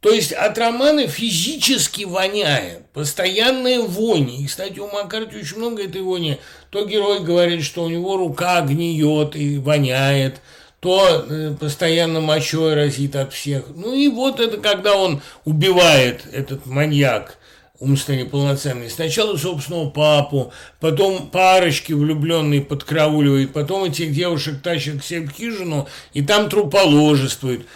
То есть от романа физически воняет, постоянная вонь. И, кстати, у Маккарти очень много этой вони. То герой говорит, что у него рука гниет и воняет, то э, постоянно мочой разит от всех. Ну и вот это когда он убивает, этот маньяк, умственно неполноценный. Сначала собственного папу, потом парочки влюбленные подкрауливают, потом этих девушек тащат к себе в хижину, и там труположествуют.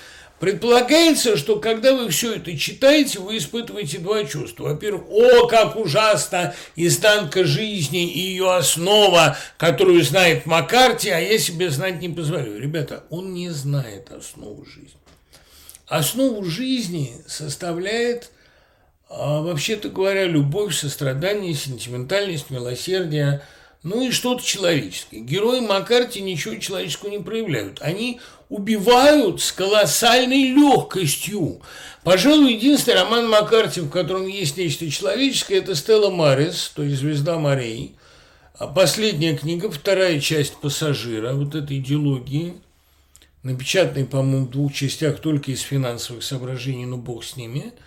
Предполагается, что когда вы все это читаете, вы испытываете два чувства. Во-первых, о, как ужасно изнанка жизни и ее основа, которую знает Маккарти, а я себе знать не позволю. Ребята, он не знает основу жизни. Основу жизни составляет – а, вообще-то говоря, любовь, сострадание, сентиментальность, милосердие, ну и что-то человеческое. Герои Маккарти ничего человеческого не проявляют. Они убивают с колоссальной легкостью. Пожалуй, единственный роман Маккарти, в котором есть нечто человеческое, это Стелла Марис, то есть «Звезда морей». А последняя книга, вторая часть «Пассажира», вот этой идеологии, напечатанной, по-моему, в двух частях только из финансовых соображений, но бог с ними –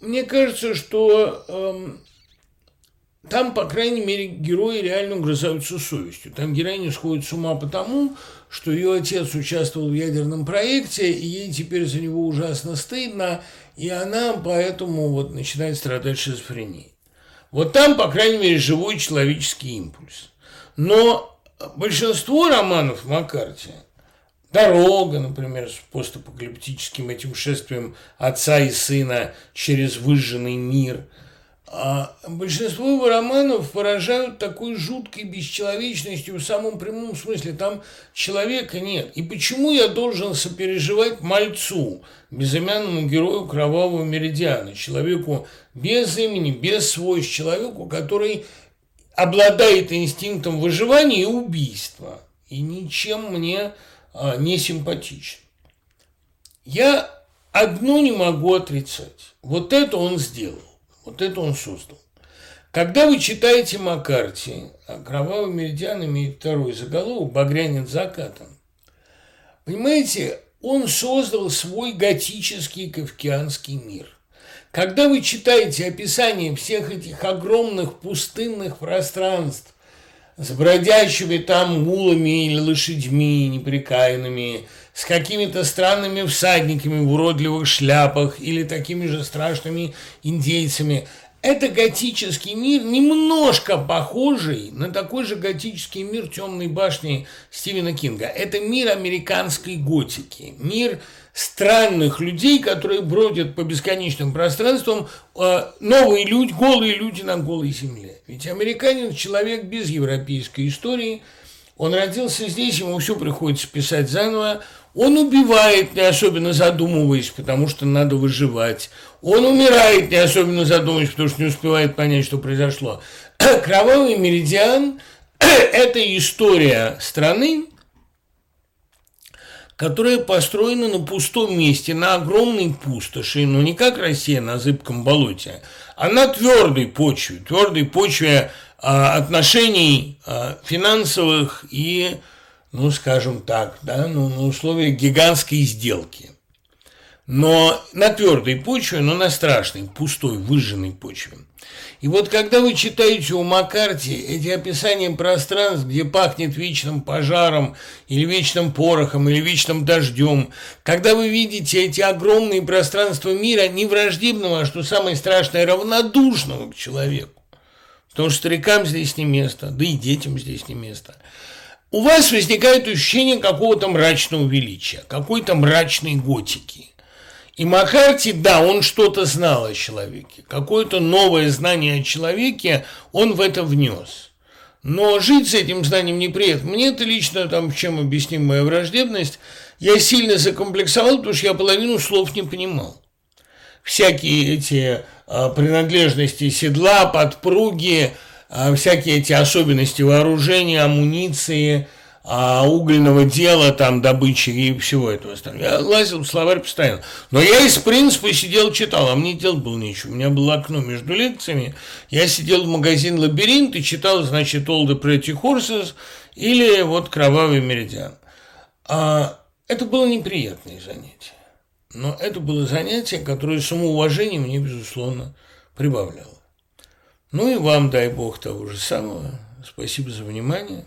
мне кажется, что эм, там, по крайней мере, герои реально угрызаются совестью. Там героиня сходит с ума потому, что ее отец участвовал в ядерном проекте, и ей теперь за него ужасно стыдно, и она поэтому вот начинает страдать шизофренией. Вот там, по крайней мере, живой человеческий импульс. Но большинство романов Маккарти – Дорога, например, с постапокалиптическим этим шествием отца и сына через выжженный мир. А большинство его романов поражают такой жуткой бесчеловечностью в самом прямом смысле. Там человека нет. И почему я должен сопереживать мальцу, безымянному герою Кровавого Меридиана, человеку без имени, без свойств, человеку, который обладает инстинктом выживания и убийства. И ничем мне не симпатичен. Я одно не могу отрицать. Вот это он сделал, вот это он создал. Когда вы читаете Маккарти, а «Кровавый меридиан» имеет второй заголовок «Багрянин закатом», понимаете, он создал свой готический кавкианский мир. Когда вы читаете описание всех этих огромных пустынных пространств, с бродячими там мулами или лошадьми неприкаянными, с какими-то странными всадниками в уродливых шляпах или такими же страшными индейцами. Это готический мир, немножко похожий на такой же готический мир темной башни Стивена Кинга. Это мир американской готики, мир странных людей, которые бродят по бесконечным пространствам, э, новые люди, голые люди на голой земле. Ведь американин – человек без европейской истории, он родился здесь, ему все приходится писать заново, он убивает, не особенно задумываясь, потому что надо выживать. Он умирает, не особенно задумываясь, потому что не успевает понять, что произошло. Кровавый меридиан – это история страны, которая построена на пустом месте, на огромной пустоши, но не как Россия на зыбком болоте, а на твердой почве, твердой почве а, отношений а, финансовых и, ну, скажем так, да, ну, на условиях гигантской сделки. Но на твердой почве, но на страшной, пустой, выжженной почве. И вот когда вы читаете у Маккарти эти описания пространств, где пахнет вечным пожаром, или вечным порохом, или вечным дождем, когда вы видите эти огромные пространства мира, не враждебного, а что самое страшное, равнодушного к человеку, потому что старикам здесь не место, да и детям здесь не место, у вас возникает ощущение какого-то мрачного величия, какой-то мрачной готики – и Маккарти, да, он что-то знал о человеке, какое-то новое знание о человеке он в это внес. Но жить с этим знанием неприятно. Мне это лично, там, чем объясним моя враждебность, я сильно закомплексовал, потому что я половину слов не понимал. Всякие эти а, принадлежности седла, подпруги, а, всякие эти особенности вооружения, амуниции – а угольного дела, там, добычи и всего этого остального. Я лазил в словарь постоянно. Но я из принципа сидел, читал, а мне делать было нечего. У меня было окно между лекциями. Я сидел в магазин «Лабиринт» и читал, значит, «All the Pretty Horses» или вот «Кровавый меридиан». А это было неприятное занятие. Но это было занятие, которое самоуважение мне, безусловно, прибавляло. Ну и вам, дай бог, того же самого. Спасибо за внимание.